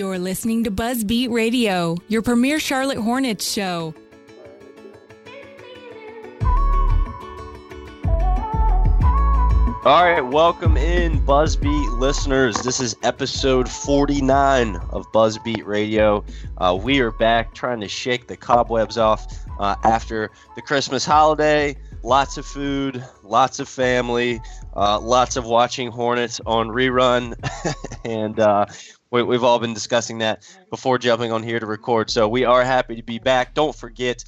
You're listening to Buzzbeat Radio, your premier Charlotte Hornets show. All right, welcome in, Buzzbeat listeners. This is episode 49 of Buzzbeat Radio. Uh, we are back trying to shake the cobwebs off uh, after the Christmas holiday. Lots of food, lots of family, uh, lots of watching Hornets on rerun, and uh, we, we've all been discussing that before jumping on here to record. So we are happy to be back. Don't forget,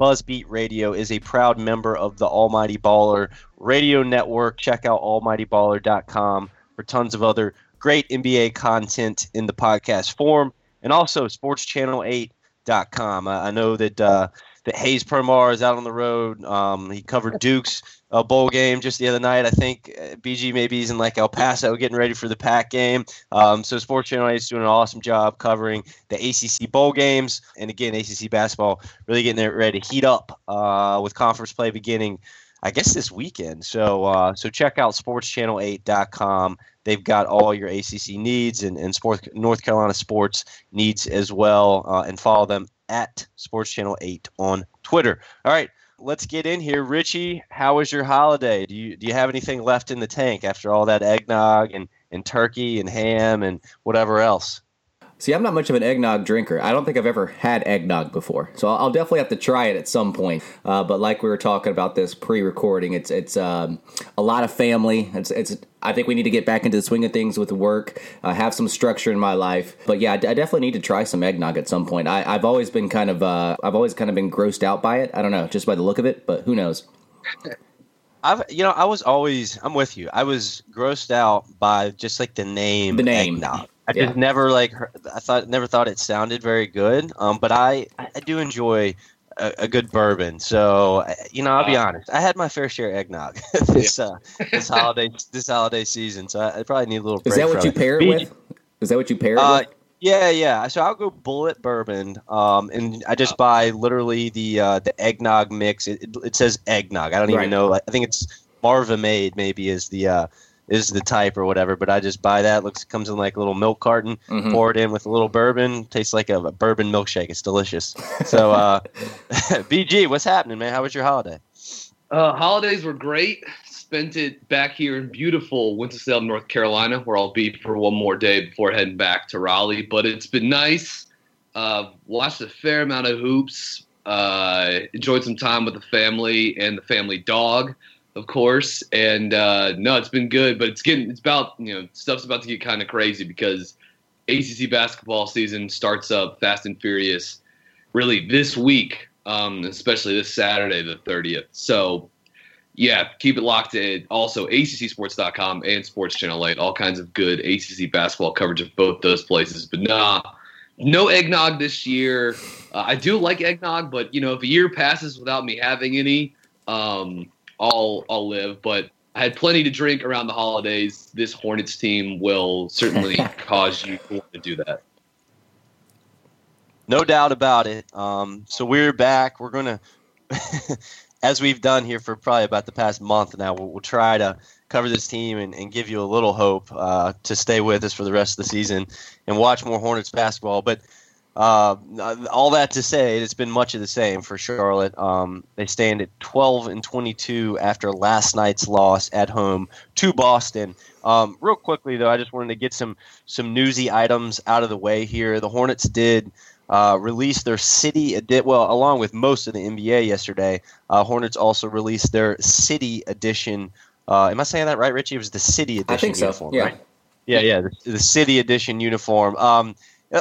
Buzzbeat Radio is a proud member of the Almighty Baller Radio Network. Check out almightyballer.com for tons of other great NBA content in the podcast form, and also sportschannel8.com. I, I know that uh, that Hayes Permar is out on the road. Um, he covered Duke's uh, bowl game just the other night. I think uh, BG maybe he's in like El Paso getting ready for the Pack game. Um, so Sports Channel 8 is doing an awesome job covering the ACC bowl games, and again ACC basketball really getting it ready to heat up uh, with conference play beginning. I guess this weekend. So uh, so check out sportschannel8.com. They've got all your ACC needs and, and sports, North Carolina sports needs as well. Uh, and follow them at Sports Channel 8 on Twitter. All right, let's get in here. Richie, how was your holiday? Do you do you have anything left in the tank after all that eggnog and, and turkey and ham and whatever else? See, I'm not much of an eggnog drinker. I don't think I've ever had eggnog before, so I'll, I'll definitely have to try it at some point. Uh, but like we were talking about this pre-recording, it's it's um, a lot of family. It's it's. I think we need to get back into the swing of things with work, uh, have some structure in my life. But yeah, I, d- I definitely need to try some eggnog at some point. I, I've always been kind of uh, I've always kind of been grossed out by it. I don't know, just by the look of it, but who knows? I've you know I was always I'm with you. I was grossed out by just like the name. The name. eggnog. I Yeah. just never like heard, I thought never thought it sounded very good. Um, but I I do enjoy a, a good bourbon. So you know I'll be honest. I had my fair share of eggnog this uh, this holiday this holiday season. So I, I probably need a little. Is that what from you pair it with? Is that what you pair it Uh, with? yeah, yeah. So I'll go Bulleit bourbon, um, and I just buy literally the uh, the eggnog mix. It, it, it says eggnog. I don't Right. even know. I think it's Marva Maid. Maybe is the uh, is the type or whatever. But I just buy that. Looks comes in like a little milk carton. Mhm. Pour it in with a little bourbon. Tastes like a, a bourbon milkshake. It's delicious. So, uh, BG, what's happening, man? How was your holiday? Uh, holidays were great. Spent it back here in beautiful Winston-Salem, North Carolina, where I'll be for one more day before heading back to Raleigh. But it's been nice. Uh, watched a fair amount of hoops. Uh, enjoyed some time with the family and the family dog, of course. And uh, no, it's been good. But it's getting it's about you know stuff's about to get kind of crazy because ACC basketball season starts up fast and furious, really this week um, especially this Saturday, the 30th. So, yeah, keep it locked in. Also, ACCSports.com and Sports Channel 8, all kinds of good ACC basketball coverage of both those places. But nah, no eggnog this year. Uh, I do like eggnog, but you know, if a year passes without me having any, um, I'll I'll live. But I had plenty to drink around the holidays. This Hornets team will certainly cause you to want to do that. No doubt about it. Um, so we're back. We're gonna, as we've done here for probably about the past month now, we'll, we'll try to cover this team and, and, give you a little hope uh, to stay with us for the rest of the season and watch more Hornets basketball. But uh, all that to say, it's been much of the same for Charlotte. Um, they stand at 12 and 22 after last night's loss at home to Boston. Um, real quickly, though, I just wanted to get some some newsy items out of the way here. The Hornets did. Uh, release their city edit well along with most of the NBA yesterday. Uh, Hornets also released their city edition. Uh, am I saying that right, Richie? It was the city edition I think uniform, so. Yeah. right? Yeah, yeah, the, the city edition uniform. Um,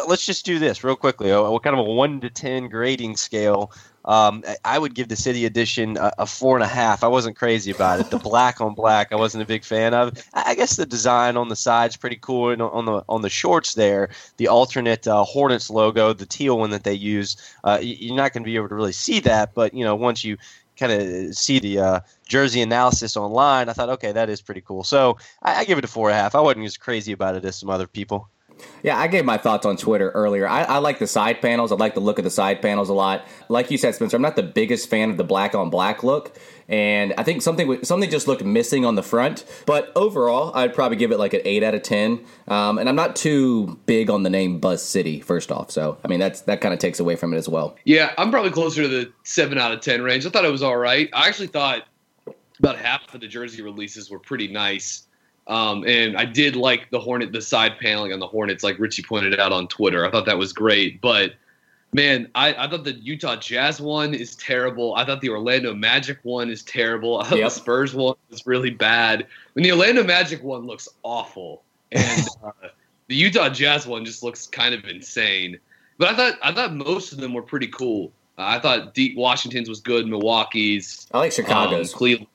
let's just do this real quickly. Uh, what kind of a one to ten grading scale? Um, I would give the City Edition a, a, four and a half. I wasn't crazy about it. The black on black, I wasn't a big fan of. I guess the design on the side's pretty cool, and on the on the shorts there, the alternate uh, Hornets logo, the teal one that they use, uh, you're not going to be able to really see that. But you know, once you kind of see the uh, jersey analysis online, I thought, okay, that is pretty cool. So I, I give it a four and a half. I wasn't as crazy about it as some other people. Yeah, I gave my thoughts on Twitter earlier. I, I, like the side panels. I like the look of the side panels a lot. Like you said, Spencer, I'm not the biggest fan of the black on black look, and I think something something just looked missing on the front. But overall, I'd probably give it like an eight out of ten. Um, and I'm not too big on the name Buzz City. First off, so I mean that's that kind of takes away from it as well. Yeah, I'm probably closer to the seven out of ten range. I thought it was all right. I actually thought about half of the jersey releases were pretty nice. Um, and I did like the Hornet, the side paneling on the Hornets, like Richie pointed out on Twitter. I thought that was great. But man, I, I thought the Utah Jazz one is terrible. I thought the Orlando Magic one is terrible. I thought yep. the Spurs one was really bad. I mean, the Orlando Magic one looks awful, and uh, the Utah Jazz one just looks kind of insane. But I thought I thought most of them were pretty cool. Uh, I thought Deep Washington's was good. Milwaukee's. I like Chicago's. Um, Cleveland.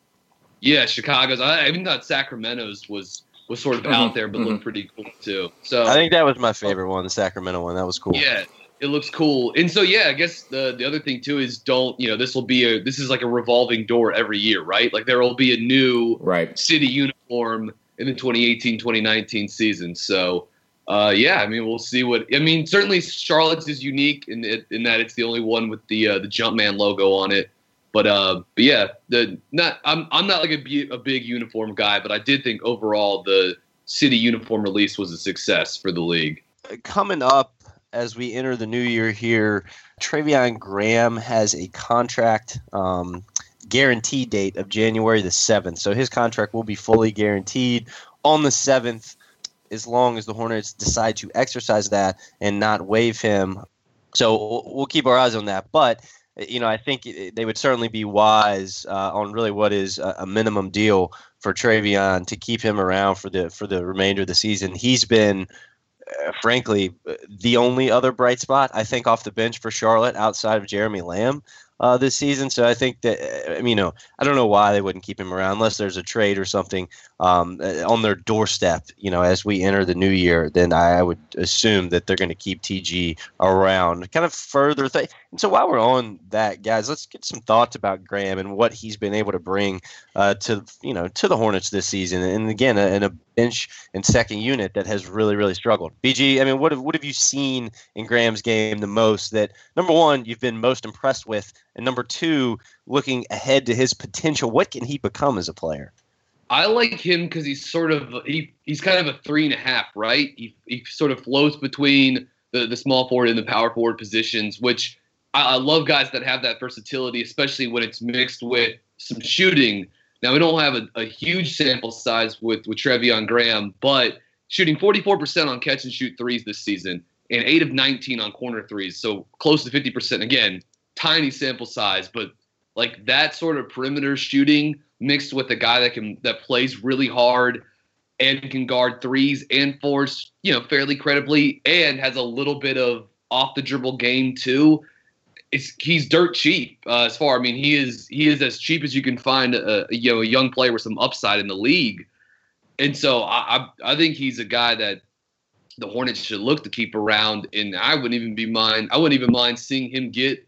Yeah, Chicago's. I even thought Sacramento's was was sort of mm-hmm, out there, but mm-hmm. looked pretty cool too. So I think that was my favorite one, the Sacramento one. That was cool. Yeah, it looks cool. And so yeah, I guess the the other thing too is don't you know this will be a this is like a revolving door every year, right? Like there will be a new right city uniform in the 2018-2019 season. So uh, yeah, I mean we'll see what I mean. Certainly Charlotte's is unique in it, in that it's the only one with the uh, the Jumpman logo on it. But uh, but yeah, the not I'm I'm not like a, a big uniform guy, but I did think overall the city uniform release was a success for the league. Coming up as we enter the new year here, Treveon Graham has a contract um, guarantee date of January the seventh, so his contract will be fully guaranteed on the seventh, as long as the Hornets decide to exercise that and not waive him. So we'll keep our eyes on that, but you know, I think they would certainly be wise uh, on really what is a, minimum deal for Treveon to keep him around for the for the remainder of the season. He's been, uh, frankly, the only other bright spot I think off the bench for Charlotte outside of Jeremy Lamb uh, this season. So I think that I mean, you know, I don't know why they wouldn't keep him around unless there's a trade or something um, uh, on their doorstep. You know, as we enter the new year, then I would assume that they're going to keep TG around, kind of further. Th- and so while we're on that, guys, let's get some thoughts about Graham and what he's been able to bring uh, to you know to the Hornets this season. And again, in a bench and second unit that has really really struggled. BG, I mean, what have what have you seen in Graham's game the most that number one you've been most impressed with, and number two, looking ahead to his potential, what can he become as a player? I like him because he's sort of he, he's kind of a three and a half, right? He, he sort of floats between the, the small forward and the power forward positions, which I, I love guys that have that versatility, especially when it's mixed with some shooting. Now we don't have a, a huge sample size with with Treveon Graham, but shooting 44% on catch and shoot threes this season and 8 of 19 on corner threes, so close to 50%. Again, tiny sample size, but like that sort of perimeter shooting mixed with a guy that can that plays really hard and can guard threes and fours, you know, fairly credibly and has a little bit of off the dribble game too it's he's dirt cheap uh, as far. I mean, he is he is as cheap as you can find a, you know a young player with some upside in the league, and so I I, I think he's a guy that the Hornets should look to keep around. And I wouldn't even be mind I wouldn't even mind seeing him get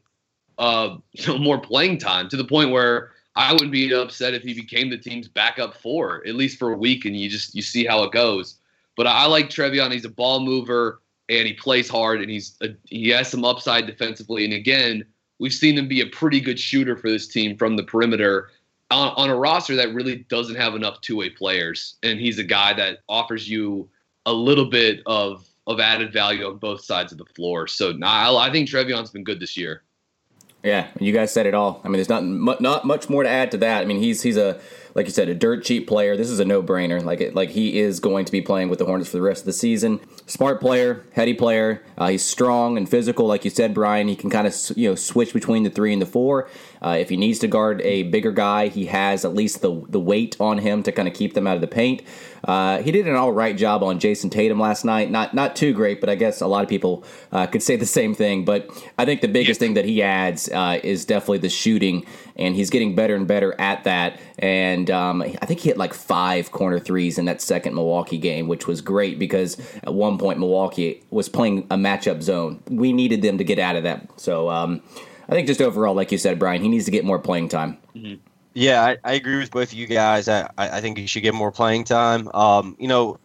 uh more playing time to the point where I wouldn't be upset if he became the team's backup four at least for a week, and you just you see how it goes. But I like Treveon. He's a ball mover. and he plays hard, and he's a, he has some upside defensively. And again, we've seen him be a pretty good shooter for this team from the perimeter on, on a roster that really doesn't have enough two way players. And he's a guy that offers you a little bit of of added value on both sides of the floor. So nah, I think Treveon's been good this year. Yeah, you guys said it all. I mean, there's not not much more to add to that. I mean, he's he's a like you said, a dirt cheap player. This is a no brainer. Like it, like he is going to be playing with the Hornets for the rest of the season. Smart player, heady player. Uh, he's strong and physical, like you said, Brian. He can kind of you know switch between the three and the four. Uh, if he needs to guard a bigger guy, he has at least the the weight on him to kind of keep them out of the paint. Uh, he did an all right job on Jayson Tatum last night. Not not too great, but I guess a lot of people uh, could say the same thing. But I think the biggest thing that he adds uh, is definitely the shooting, and he's getting better and better at that. And um, I think he hit like five corner threes in that second Milwaukee game, which was great because at one point Milwaukee was playing a matchup zone. We needed them to get out of that. So. Um, I think just overall, like you said, Brian, he needs to get more playing time. Mm-hmm. Yeah, I, I, agree with both of you guys. I, I think he should get more playing time. Um, you know,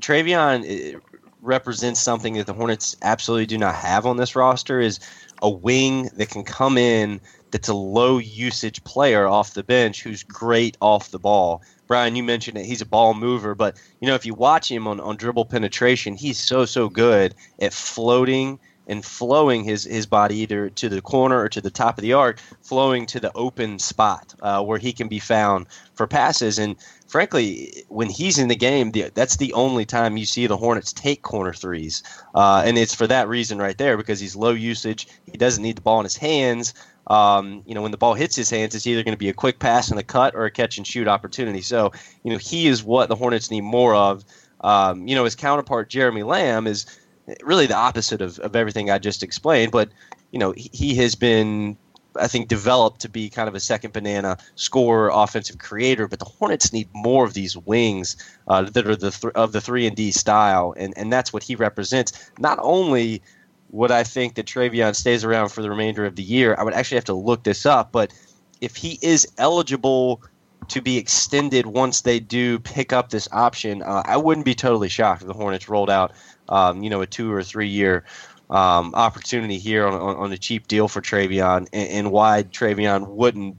Treveon represents something that the Hornets absolutely do not have on this roster is a wing that can come in that's a low usage player off the bench who's great off the ball. Brian, you mentioned that he's a ball mover, but you know if you watch him on, on dribble penetration, he's so so good at floating and flowing his, his body either to the corner or to the top of the arc, flowing to the open spot uh, where he can be found for passes. And frankly, when he's in the game, the, that's the only time you see the Hornets take corner threes. Uh, and it's for that reason right there because he's low usage. He doesn't need the ball in his hands. Um, you know, when the ball hits his hands, it's either going to be a quick pass and a cut or a catch and shoot opportunity. So, you know, he is what the Hornets need more of. Um, you know, his counterpart, Jeremy Lamb, is – really the opposite of, of everything I just explained. But you know, he, he has been, I think, developed to be kind of a second banana scorer, offensive creator. But the Hornets need more of these wings uh, that are the th- of the three and D style, and and that's what he represents. Not only would I think that Treveon stays around for the remainder of the year, I would actually have to look this up, but if he is eligible to be extended once they do pick up this option, uh, I wouldn't be totally shocked if the Hornets rolled out um, you know, a two or three year um, opportunity here on, on, on, a cheap deal for Treveon, and, and, why Treveon wouldn't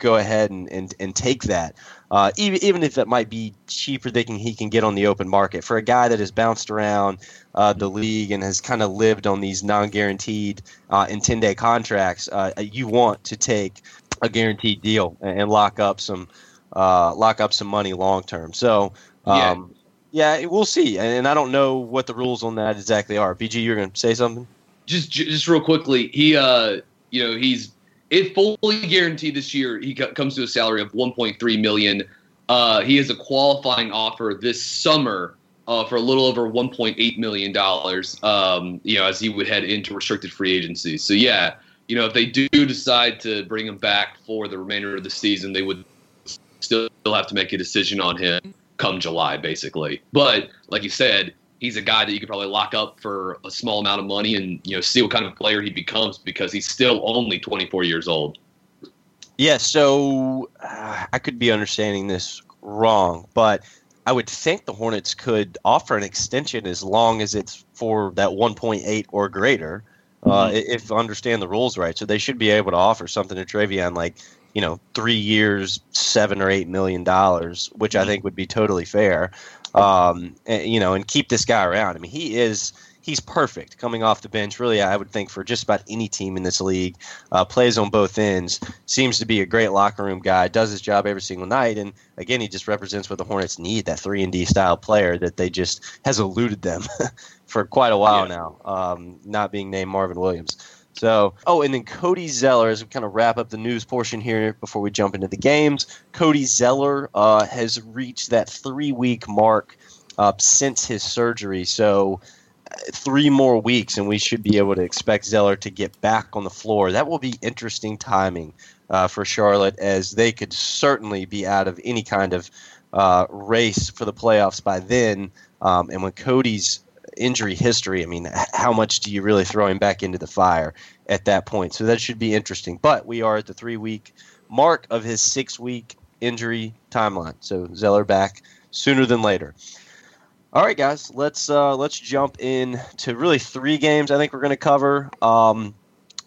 go ahead and, and, and take that. Uh, even, even if it might be cheaper than he can get on the open market. For a guy that has bounced around uh, the league and has kind of lived on these non guaranteed uh, and 10 day contracts, uh, you want to take a guaranteed deal and, and lock up some. Uh, lock up some money long term. So, um, yeah, we'll see, and I don't know what the rules on that exactly are. BG, you're going to say something? Just, just real quickly, he, uh, you know, he's it fully guaranteed this year. He comes to a salary of 1.3 million. Uh, he has a qualifying offer this summer uh, for a little over 1.8 million dollars. Um, you know, as he would head into restricted free agency. So yeah, you know, if they do decide to bring him back for the remainder of the season, they would still have to make a decision on him come July, basically. But like you said, he's a guy that you could probably lock up for a small amount of money and you know see what kind of player he becomes because he's still only 24 years old. Yeah, so uh, I could be understanding this wrong, but I would think the Hornets could offer an extension as long as it's for that 1.8 or greater. Uh, mm-hmm. if understand the rules right, so they should be able to offer something to Treveon like you know, three years, seven or eight million dollars, which I mm-hmm. think would be totally fair. Um, and, you know, and keep this guy around. I mean, he is he's perfect coming off the bench. Really, I would think for just about any team in this league, uh, plays on both ends. Seems to be a great locker room guy. Does his job every single night, and again, he just represents what the Hornets need. That three and D style player that they just has eluded them for quite a while yeah. now. Um, not being named Marvin Williams. So, oh, and then Cody Zeller, as we kind of wrap up the news portion here before we jump into the games, Cody Zeller uh, has reached that three week mark uh, since his surgery. So, uh, three more weeks, and we should be able to expect Zeller to get back on the floor. That will be interesting timing uh, for Charlotte, as they could certainly be out of any kind of uh, race for the playoffs by then. Um, and when Cody's injury history, I mean, how much do you really throw him back into the fire at that point? So that should be interesting. But we are at the three week mark of his six week injury timeline. So Zeller back sooner than later. All right, guys, let's uh, let's jump in to really three games. I think we're going to cover um,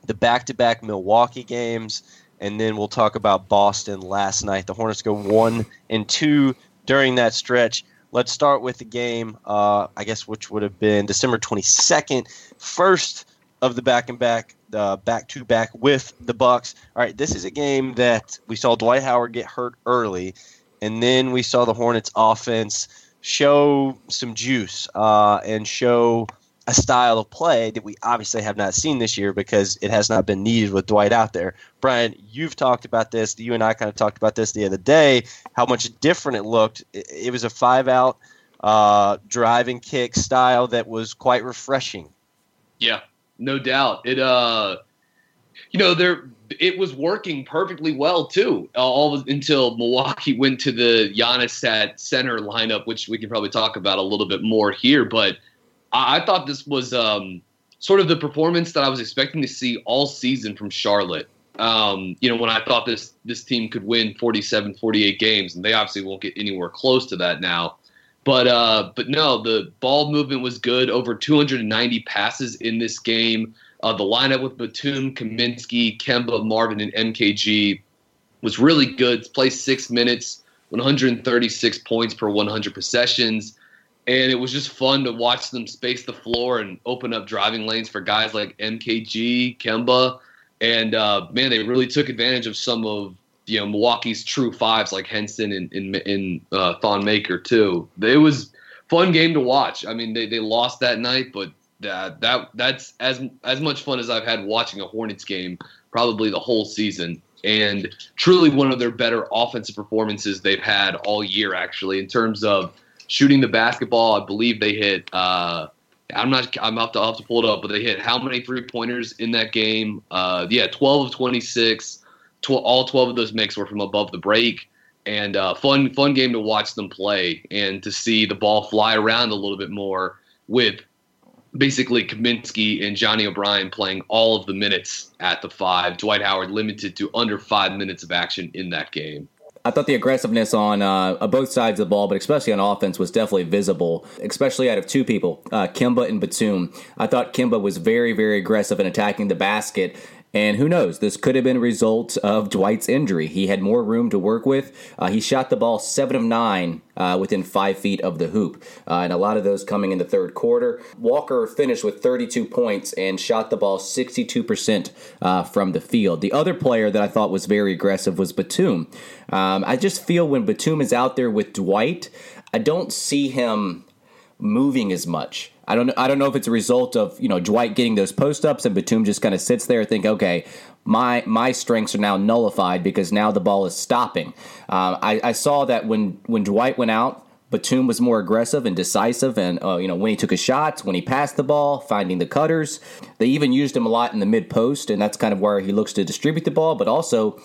the back-to-back Milwaukee games, and then we'll talk about Boston last night. The Hornets go one and two during that stretch. Let's start with the game, uh, I guess, which would have been December 22nd, first of the back and back, back to back with the Bucks. All right, this is a game that we saw Dwight Howard get hurt early, and then we saw the Hornets offense show some juice uh, and show a style of play that we obviously have not seen this year because it has not been needed with Dwight out there. Brian, you've talked about this. You and I kind of talked about this the other day. How much different it looked. It, was a five out uh, driving kick style that was quite refreshing. Yeah, no doubt. It uh, you know, there it was working perfectly well too, all until Milwaukee went to the Giannis at center lineup, which we can probably talk about a little bit more here. But I, I thought this was um, sort of the performance that I was expecting to see all season from Charlotte. Um, you know, when I thought this this team could win 47, 48 games, and they obviously won't get anywhere close to that now. But uh, but no, the ball movement was good. Over 290 passes in this game. Uh, the lineup with Batum, Kaminsky, Kemba, Marvin, and MKG was really good. Played six minutes, 136 points per 100 possessions. And it was just fun to watch them space the floor and open up driving lanes for guys like MKG, Kemba. And uh, man, they really took advantage of some of you know Milwaukee's true fives like Henson and, and, and uh, Thon Maker too. It was fun game to watch. I mean, they, they lost that night, but that that that's as as much fun as I've had watching a Hornets game probably the whole season and truly one of their better offensive performances they've had all year actually in terms of shooting the basketball I believe they hit uh, I'm not I'm off to, have to pull it up but they hit how many three pointers in that game uh, yeah 12 of 26 tw- all 12 of those makes were from above the break and uh, fun fun game to watch them play and to see the ball fly around a little bit more with basically Kaminsky and Johnny O'Bryant playing all of the minutes at the five. Dwight Howard limited to under five minutes of action in that game. I thought the aggressiveness on uh, both sides of the ball, but especially on offense, was definitely visible, especially out of two people, uh, Kemba and Batum. I thought Kemba was very, very aggressive in attacking the basket, and who knows? This could have been a result of Dwight's injury. He had more room to work with. Uh, he shot the ball seven of nine uh, within five feet of the hoop, uh, and a lot of those coming in the third quarter. Walker finished with 32 points and shot the ball 62% uh, from the field. The other player that I thought was very aggressive was Batum. Um, I just feel when Batum is out there with Dwight, I don't see him moving as much. I don't know. I don't know if it's a result of you know Dwight getting those post ups and Batum just kind of sits there and think, okay, my my strengths are now nullified because now the ball is stopping. Uh, I, I, saw that when when Dwight went out, Batum was more aggressive and decisive, and uh, you know when he took his shots, when he passed the ball, finding the cutters. They even used him a lot in the mid post, and that's kind of where he looks to distribute the ball, but also.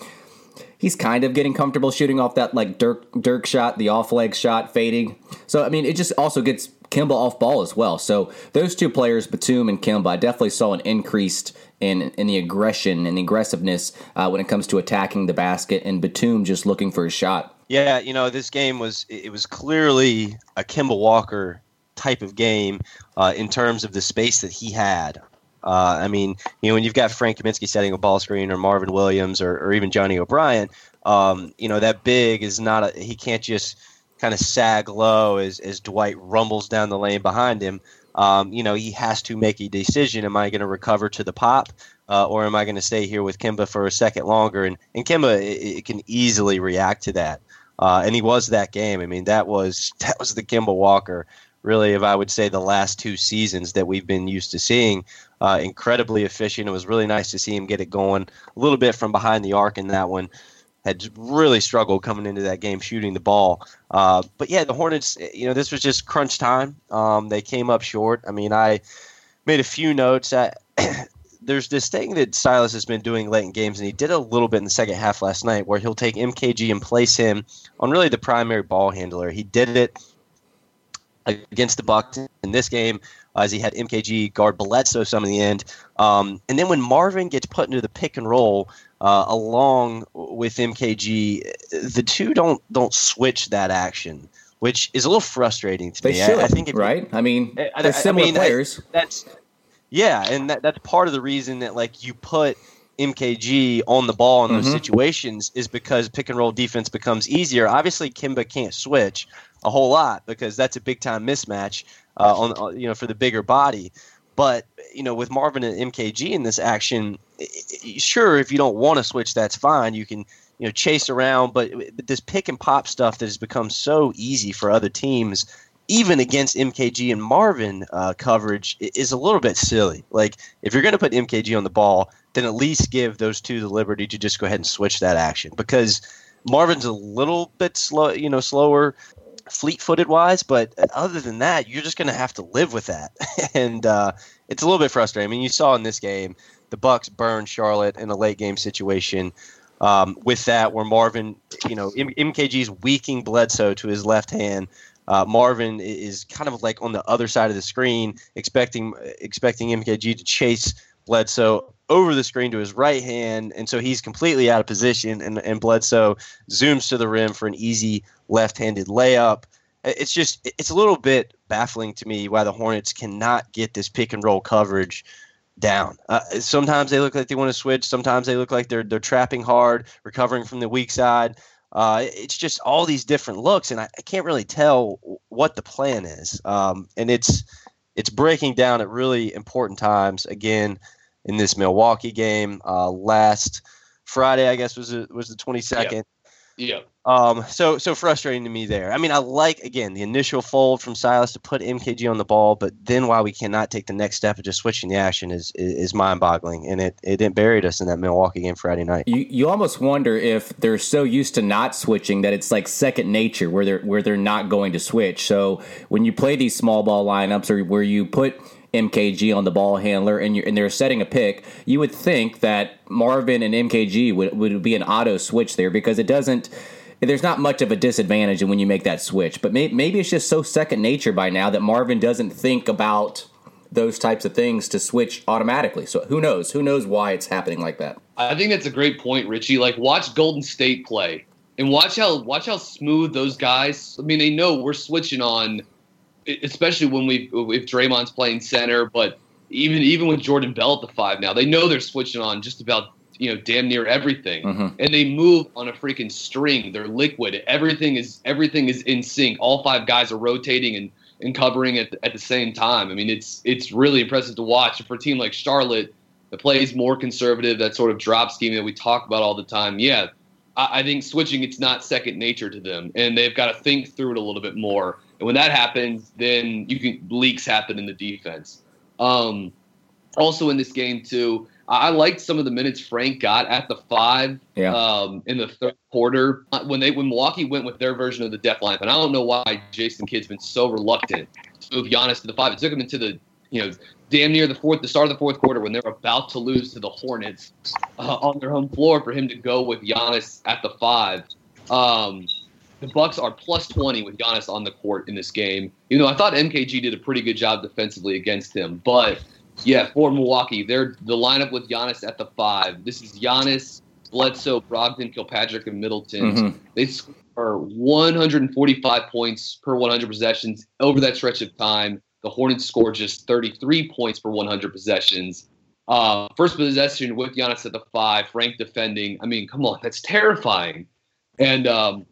He's kind of getting comfortable shooting off that like Dirk Dirk shot, the off leg shot, fading. So I mean, it just also gets Kemba off ball as well. So those two players, Batum and Kemba, I definitely saw an increased in in the aggression and the aggressiveness uh, when it comes to attacking the basket, and Batum just looking for a shot. Yeah, you know, this game was it was clearly a Kemba Walker type of game uh, in terms of the space that he had. Uh, I mean, you know, when you've got Frank Kaminsky setting a ball screen, or Marvin Williams, or, or even Johnny O'Bryant, um, you know, that big is not a he can't just kind of sag low as, as Dwight rumbles down the lane behind him. Um, you know, he has to make a decision. Am I going to recover to the pop, uh, or am I going to stay here with Kemba for a second longer? And, and Kemba it, it can easily react to that. Uh, and he was that game. I mean, that was that was the Kemba Walker, really, if I would say the last two seasons that we've been used to seeing. Uh, incredibly efficient. It was really nice to see him get it going a little bit from behind the arc in that one had really struggled coming into that game shooting the ball. Uh, but yeah, the Hornets, you know, this was just crunch time. Um, they came up short. I mean, I made a few notes. At, there's this thing that Silas has been doing late in games, and he did a little bit in the second half last night, where he'll take MKG and place him on really the primary ball handler. He did it against the Bucks in this game, as he had MKG guard Bledsoe some in the end. Um, and then when Marvin gets put into the pick and roll, uh, along with MKG, the two don't don't switch that action which is a little frustrating to They me. should, I, I think if you- right? I mean, I- I- they're I similar mean, I- players. that's yeah, and that, that's part of the reason that like you put MKG on the ball in those Mhm. situations is because pick and roll defense becomes easier. Obviously, Kemba can't switch a whole lot because that's a big time mismatch uh, on, on you know for the bigger body. But you know, with Marvin and MKG in this action, i- i- sure, if you don't want to switch, that's fine. You can you know chase around, but, but this pick and pop stuff that has become so easy for other teams, even against MKG and Marvin uh, coverage, is a little bit silly. Like if you're going to put MKG on the ball, then at least give those two the liberty to just go ahead and switch that action because Marvin's a little bit slow, you know, slower fleet-footed wise, but other than that, you're just going to have to live with that, and uh, it's a little bit frustrating. I mean, you saw in this game the Bucks burn Charlotte in a late game situation. Um, with that, where Marvin, you know, M- MKG's weaking Bledsoe to his left hand. Uh, Marvin is kind of like on the other side of the screen, expecting expecting MKG to chase Bledsoe over the screen to his right hand, and so he's completely out of position, and, and Bledsoe zooms to the rim for an easy left-handed layup. It's just it's a little bit baffling to me why the Hornets cannot get this pick and roll coverage down. Uh, sometimes they look like they want to switch. Sometimes they look like they're they're trapping hard, recovering from the weak side. Uh, it's just all these different looks, and I, I can't really tell what the plan is. Um, and it's it's breaking down at really important times. Again, in this Milwaukee game uh, last Friday, I guess was it, was the twenty second. Yeah. Um, so so frustrating to me there. I mean, I like again the initial fold from Silas to put MKG on the ball, but then why we cannot take the next step of just switching the action is is, is mind boggling, and it it didn't buried us in that Milwaukee game Friday night. You you almost wonder if they're so used to not switching that it's like second nature where they're where they're not going to switch. So when you play these small ball lineups or where you put MKG on the ball handler and and they're setting a pick, you would think that Marvin and MKG would would be an auto switch there because it doesn't. There's not much of a disadvantage when you make that switch, but may, maybe it's just so second nature by now that Marvin doesn't think about those types of things to switch automatically. So who knows? Who knows why it's happening like that? I think that's a great point, Richie. Like watch Golden State play and watch how watch how smooth those guys. I mean, they know we're switching on, especially when we if Draymond's playing center, but even even with Jordan Bell at the five now, they know they're switching on just about you know damn near everything, Mhm. and they move on a freaking string. They're liquid. Everything is everything is in sync. All five guys are rotating and and covering at at the same time. I mean, it's it's really impressive to watch. And for a team like Charlotte that plays more conservative, that sort of drop scheme that we talk about all the time, yeah, I, I think switching it's not second nature to them, and they've got to think through it a little bit more. And when that happens, then you can leaks happen in the defense. Um, also in this game too, I, liked some of the minutes Frank got at the five Yeah. um, in the third quarter Uh, when they when Milwaukee went with their version of the death lineup, and I don't know why Jason Kidd's been so reluctant to move Giannis to the five. It took him into the you know damn near the fourth, the start of the fourth quarter when they're about to lose to the Hornets uh, on their home floor for him to go with Giannis at the five. Um, the Bucks are plus twenty with Giannis on the court in this game. You know, I thought MKG did a pretty good job defensively against him, but yeah, for Milwaukee, they're the lineup with Giannis at the five. This is Giannis, Bledsoe, Brogdon, Kilpatrick, and Middleton. Mhm. They score 145 points per 100 possessions over that stretch of time. The Hornets score just 33 points per 100 possessions. Uh, first possession with Giannis at the five, Frank defending. I mean, come on, that's terrifying. And um,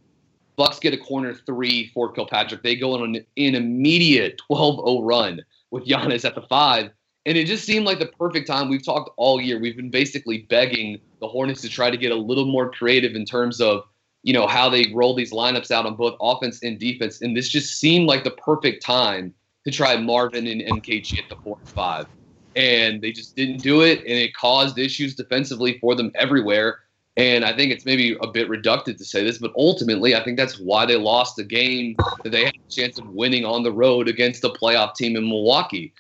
Bucks get a corner three for Kilpatrick. They go on an, an immediate 12-0 run with Giannis at the five. And it just seemed like the perfect time. We've talked all year. We've been basically begging the Hornets to try to get a little more creative in terms of, you know, how they roll these lineups out on both offense and defense. And this just seemed like the perfect time to try Marvin and MKG at the four and five. And they just didn't do it, and it caused issues defensively for them everywhere. And I think it's maybe a bit reductive to say this, but ultimately, I think that's why they lost the game that they had a chance of winning on the road against a playoff team in Milwaukee.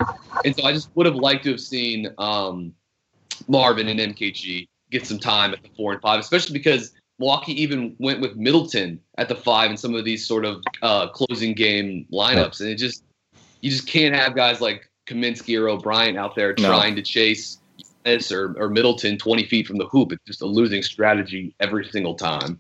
And so I just would have liked to have seen um, Marvin and MKG get some time at the four and five, especially because Milwaukee even went with Middleton at the five in some of these sort of uh, closing game lineups. And it just, you just can't have guys like Kaminsky or O'Bryant out there No. trying to chase this or, or Middleton 20 feet from the hoop. It's just a losing strategy every single time.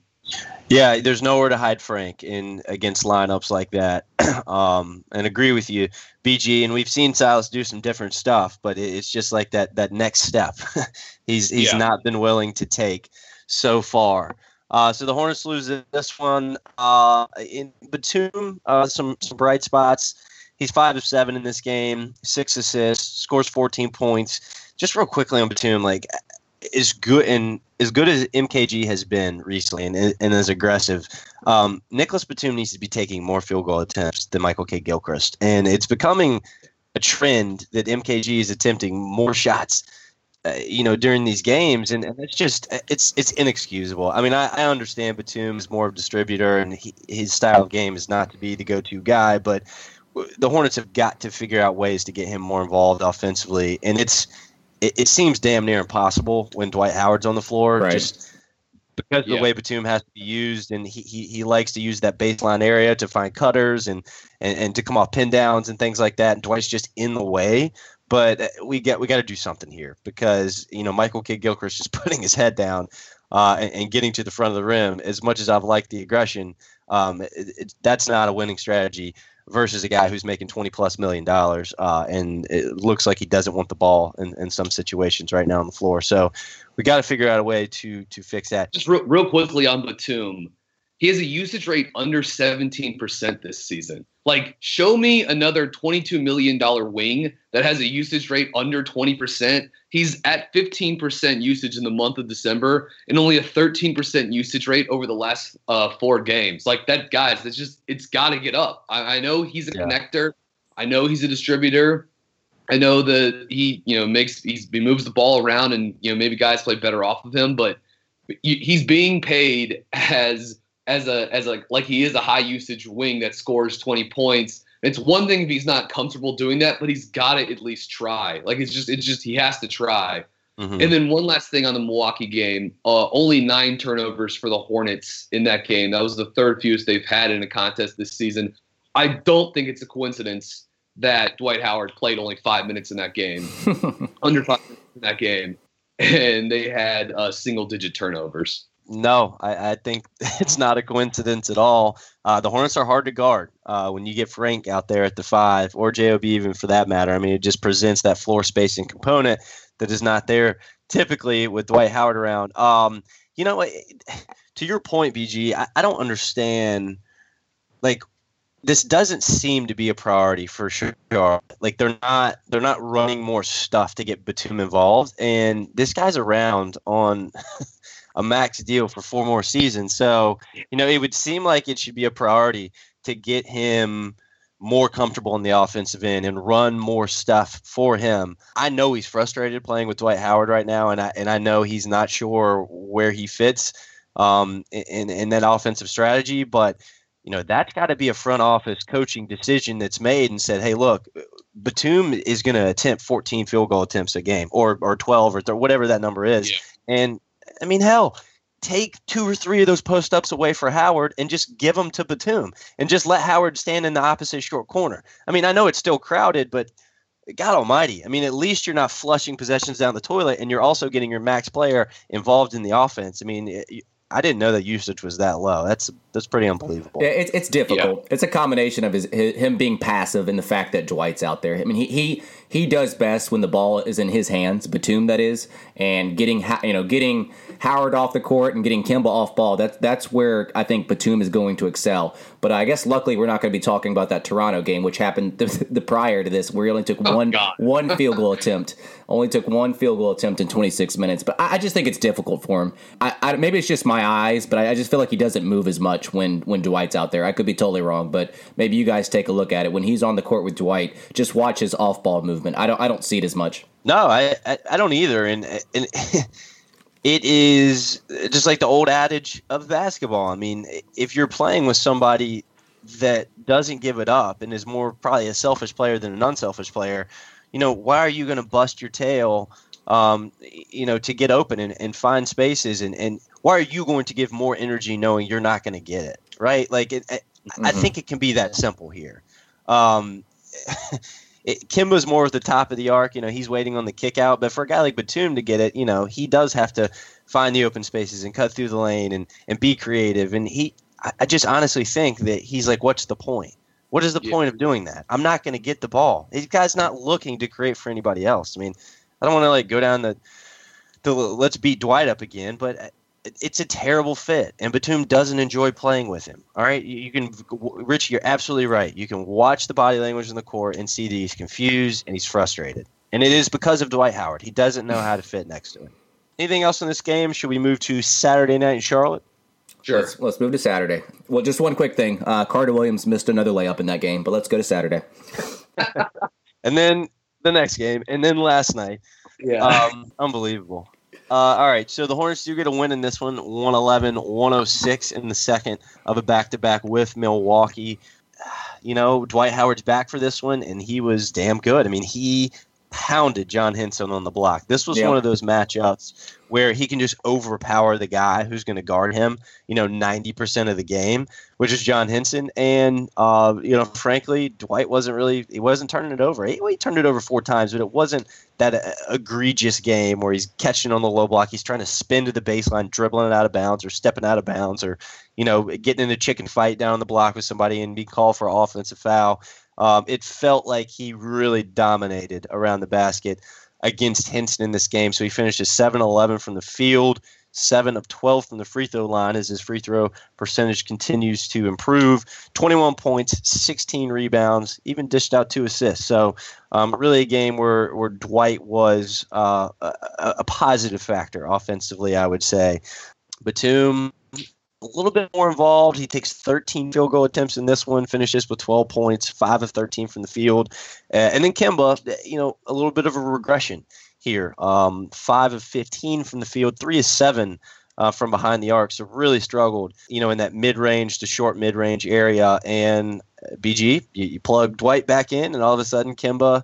Yeah, there's nowhere to hide Frank in against lineups like that. um, and agree with you, BG. And we've seen Silas do some different stuff, but it's just like that that next step. he's he's yeah. not been willing to take so far. Uh, so the Hornets lose this one. Uh, in Batum, uh, some some bright spots. He's five of seven in this game, six assists, scores 14 points. Just real quickly on Batum, like as good and as good as MKG has been recently and, and as aggressive, um, Nicholas Batum needs to be taking more field goal attempts than Michael Kidd-Gilchrist, and it's becoming a trend that MKG is attempting more shots. Uh, you know, during these games, and, and, it's just it's it's inexcusable. I mean, I, I understand Batum is more of a distributor, and he, his style of game is not to be the go-to guy, but the Hornets have got to figure out ways to get him more involved offensively, and it's it, it seems damn near impossible when Dwight Howard's on the floor. Right. Just because of yeah. the way Batum has to be used, and he, he, he likes to use that baseline area to find cutters and, and, and to come off pin downs and things like that. And Dwight's just in the way. But uh, we get we got to do something here because you know Michael Kidd Gilchrist is putting his head down uh, and, and, getting to the front of the rim. As much as I've liked the aggression, um, it, it, that's not a winning strategy versus a guy who's making 20 plus million dollars uh, and it looks like he doesn't want the ball in, in some situations right now on the floor. So we got to figure out a way to to fix that. Just real, real quickly on batum. He has a usage rate under 17% this season. Like, show me another $22 million wing that has a usage rate under 20%. He's at 15% usage in the month of December and only a 13% usage rate over the last uh, four games. Like, that, guys, it's just, it's got to get up. I, I, know he's a yeah. connector, I know he's a distributor. I know that he, you know, makes he's, he moves the ball around, and you know maybe guys play better off of him. But he's being paid as as a as a like he is a high usage wing that scores 20 points. It's one thing if he's not comfortable doing that, but he's got to at least try. Like it's just it's just he has to try. Mm-hmm. And then one last thing on the Milwaukee game, uh, only nine turnovers for the Hornets in that game. That was the third fewest they've had in a contest this season. I don't think it's a coincidence that Dwight Howard played only five minutes in that game, under five minutes in that game, and they had uh, single digit turnovers. No, I, I, think it's not a coincidence at all. Uh, the Hornets are hard to guard uh, when you get Frank out there at the five, or JOB even for that matter. I mean, it just presents that floor spacing component that is not there typically with Dwight Howard around. Um, you know, to your point, BG, I, I don't understand. Like, this doesn't seem to be a priority for sure. Like they're not they're not running more stuff to get Batum involved, and this guy's around on a max deal for four more seasons. So, you know, it would seem like it should be a priority to get him more comfortable in the offensive end and run more stuff for him. I know he's frustrated playing with Dwight Howard right now, and I and I know he's not sure where he fits um, in in that offensive strategy, but you know that's got to be a front office coaching decision that's made and said, hey, look. Batum is going to attempt 14 field goal attempts a game, or or 12, or th- whatever that number is, yeah. and I mean, hell, take two or three of those post ups away for Howard and just give them to Batum and just let Howard stand in the opposite short corner. I mean, I know it's still crowded, but God Almighty! I mean, at least you're not flushing possessions down the toilet, and you're also getting your max player involved in the offense. I mean, it, I didn't know that usage was that low. That's that's pretty unbelievable. Yeah, it's it's difficult. Yeah. It's a combination of his, his, him being passive and the fact that Dwight's out there. I mean, he he he does best when the ball is in his hands, Batum that is, and getting you know getting Howard off the court and getting Kemba off ball. That's that's where I think Batum is going to excel. But I guess luckily we're not going to be talking about that Toronto game, which happened the, the prior to this, where he only took oh, one God. one field goal attempt. Only took one field goal attempt in 26 minutes. But I, I just think it's difficult for him. I, I, maybe it's just my eyes, but I, I just feel like he doesn't move as much when when Dwight's out there. I could be totally wrong, but maybe you guys take a look at it when he's on the court with Dwight. Just watch his off ball movement. I don't I don't see it as much. No, I I, I don't either, and and. it is just like the old adage of basketball. I mean, if you're playing with somebody that doesn't give it up and is more probably a selfish player than an unselfish player, you know, why are you going to bust your tail, um, you know, to get open and, and find spaces? And, and why are you going to give more energy knowing you're not going to get it? Right? Like, it, mm-hmm. I think it can be that simple here. Um, it, Kemba's more at the top of the arc. You know, he's waiting on the kick out. But for a guy like Batum to get it, you know, he does have to find the open spaces and cut through the lane and, and be creative. And he, I, I just honestly think that he's like, what's the point? What is the Yeah. point of doing that? I'm not going to get the ball. This guy's not looking to create for anybody else. I mean, I don't want to like go down the, the let's beat Dwight up again, but uh, it's a terrible fit, and Batum doesn't enjoy playing with him. All right, you, you can, Rich, you're absolutely right. You can watch the body language in the court and see that he's confused and he's frustrated, and it is because of Dwight Howard. He doesn't know how to fit next to him. Anything else in this game? Should we move to Saturday night in Charlotte? Sure. Let's, let's move to Saturday. Well, just one quick thing. Uh, Carter Williams missed another layup in that game, but let's go to Saturday. And then the next game, and then last night. Yeah. Um, unbelievable. Uh, all right, so the Hornets do get a win in this one 111 106 in the second of a back to back with Milwaukee. You know, Dwight Howard's back for this one, and he was damn good. I mean, he pounded John Henson on the block. This was Yeah. one of those matchups where he can just overpower the guy who's going to guard him, you know, 90% of the game, which is John Henson. And, uh, you know, frankly, Dwight wasn't really, he wasn't turning it over. He, he turned it over four times, but it wasn't that uh, egregious game where he's catching on the low block. He's trying to spin to the baseline, dribbling it out of bounds or stepping out of bounds or, you know, getting in a chicken fight down the block with somebody and be called for offensive foul. Um, it felt like he really dominated around the basket against Henson in this game. So he finished at 7 11 from the field, 7 of 12 from the free throw line as his free throw percentage continues to improve. 21 points, 16 rebounds, even dished out two assists. So um, really a game where, where Dwight was uh, a, a positive factor offensively, I would say. Batum a little bit more involved. He takes 13 field goal attempts in this one, finishes with 12 points, 5 of 13 from the field. Uh, and then Kemba, you know, a little bit of a regression here. Um, 5 of 15 from the field, 3 of 7 uh, from behind the arc. So really struggled, you know, in that mid range to short mid range area. And uh, BG, you, you plug Dwight back in, and all of a sudden Kemba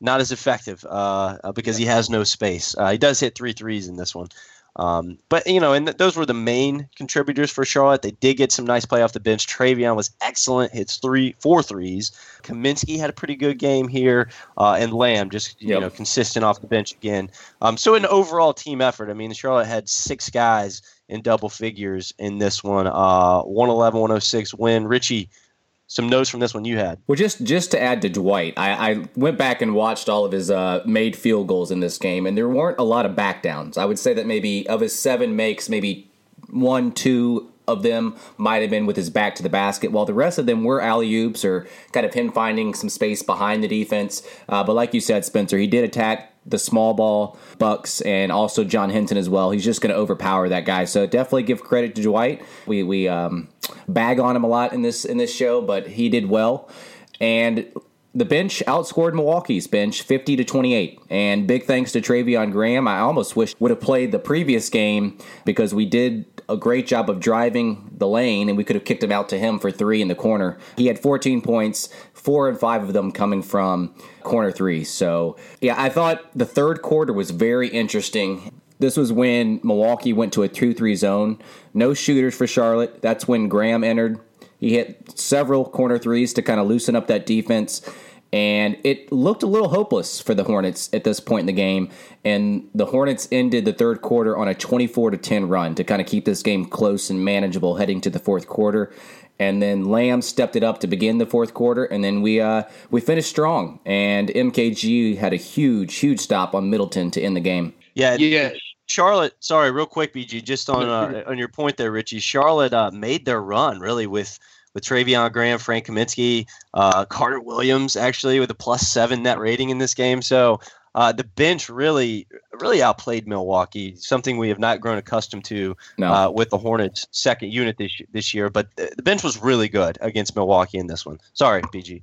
not as effective uh, because he has no space. Uh, he does hit three threes in this one. Um, but you know, and th- those were the main contributors for Charlotte. They did get some nice play off the bench. Treveon was excellent, hits three, four threes. Kaminsky had a pretty good game here, uh, and Lamb just you Yep. know consistent off the bench again. Um, so an overall team effort. I mean, Charlotte had six guys in double figures in this one. Uh, 111, 106 win. Richie, some notes from this one you had. Well, just just to add to Dwight, I, I went back and watched all of his uh, made field goals in this game, and there weren't a lot of backdowns. I would say that maybe of his seven makes, maybe one, two of them might have been with his back to the basket, while the rest of them were alley oops or kind of him finding some space behind the defense. Uh, but like you said, Spencer, he did attack the small ball Bucks and also John Henson as well. He's just going to overpower that guy. So definitely give credit to Dwight. We we um, bag on him a lot in this in this show, but he did well. And the bench outscored Milwaukee's bench 50 to 28. And big thanks to Treveon Graham. I almost wish would have played the previous game because we did a great job of driving the lane and we could have kicked him out to him for three in the corner. He had 14 points, four and five of them coming from corner threes. So, yeah, I thought the third quarter was very interesting. This was when Milwaukee went to a 2 3 zone. No shooters for Charlotte. That's when Graham entered. He hit several corner threes to kind of loosen up that defense. And it looked a little hopeless for the Hornets at this point in the game. And the Hornets ended the third quarter on a 24 to 10 run to kind of keep this game close and manageable heading to the fourth quarter. And then Lamb stepped it up to begin the fourth quarter, and then we uh, we finished strong. And MKG had a huge, huge stop on Middleton to end the game. Yeah, Yeah. Charlotte, sorry, real quick, BG, just on uh, on your point there, Richie. Charlotte uh, made their run really with with Treveon Graham, Frank Kaminsky, uh, Carter Williams, actually with a plus seven net rating in this game. So uh, the bench really really outplayed Milwaukee, something we have not grown accustomed to No. uh, with the Hornets' second unit this this year. But the, the bench was really good against Milwaukee in this one. Sorry, BG.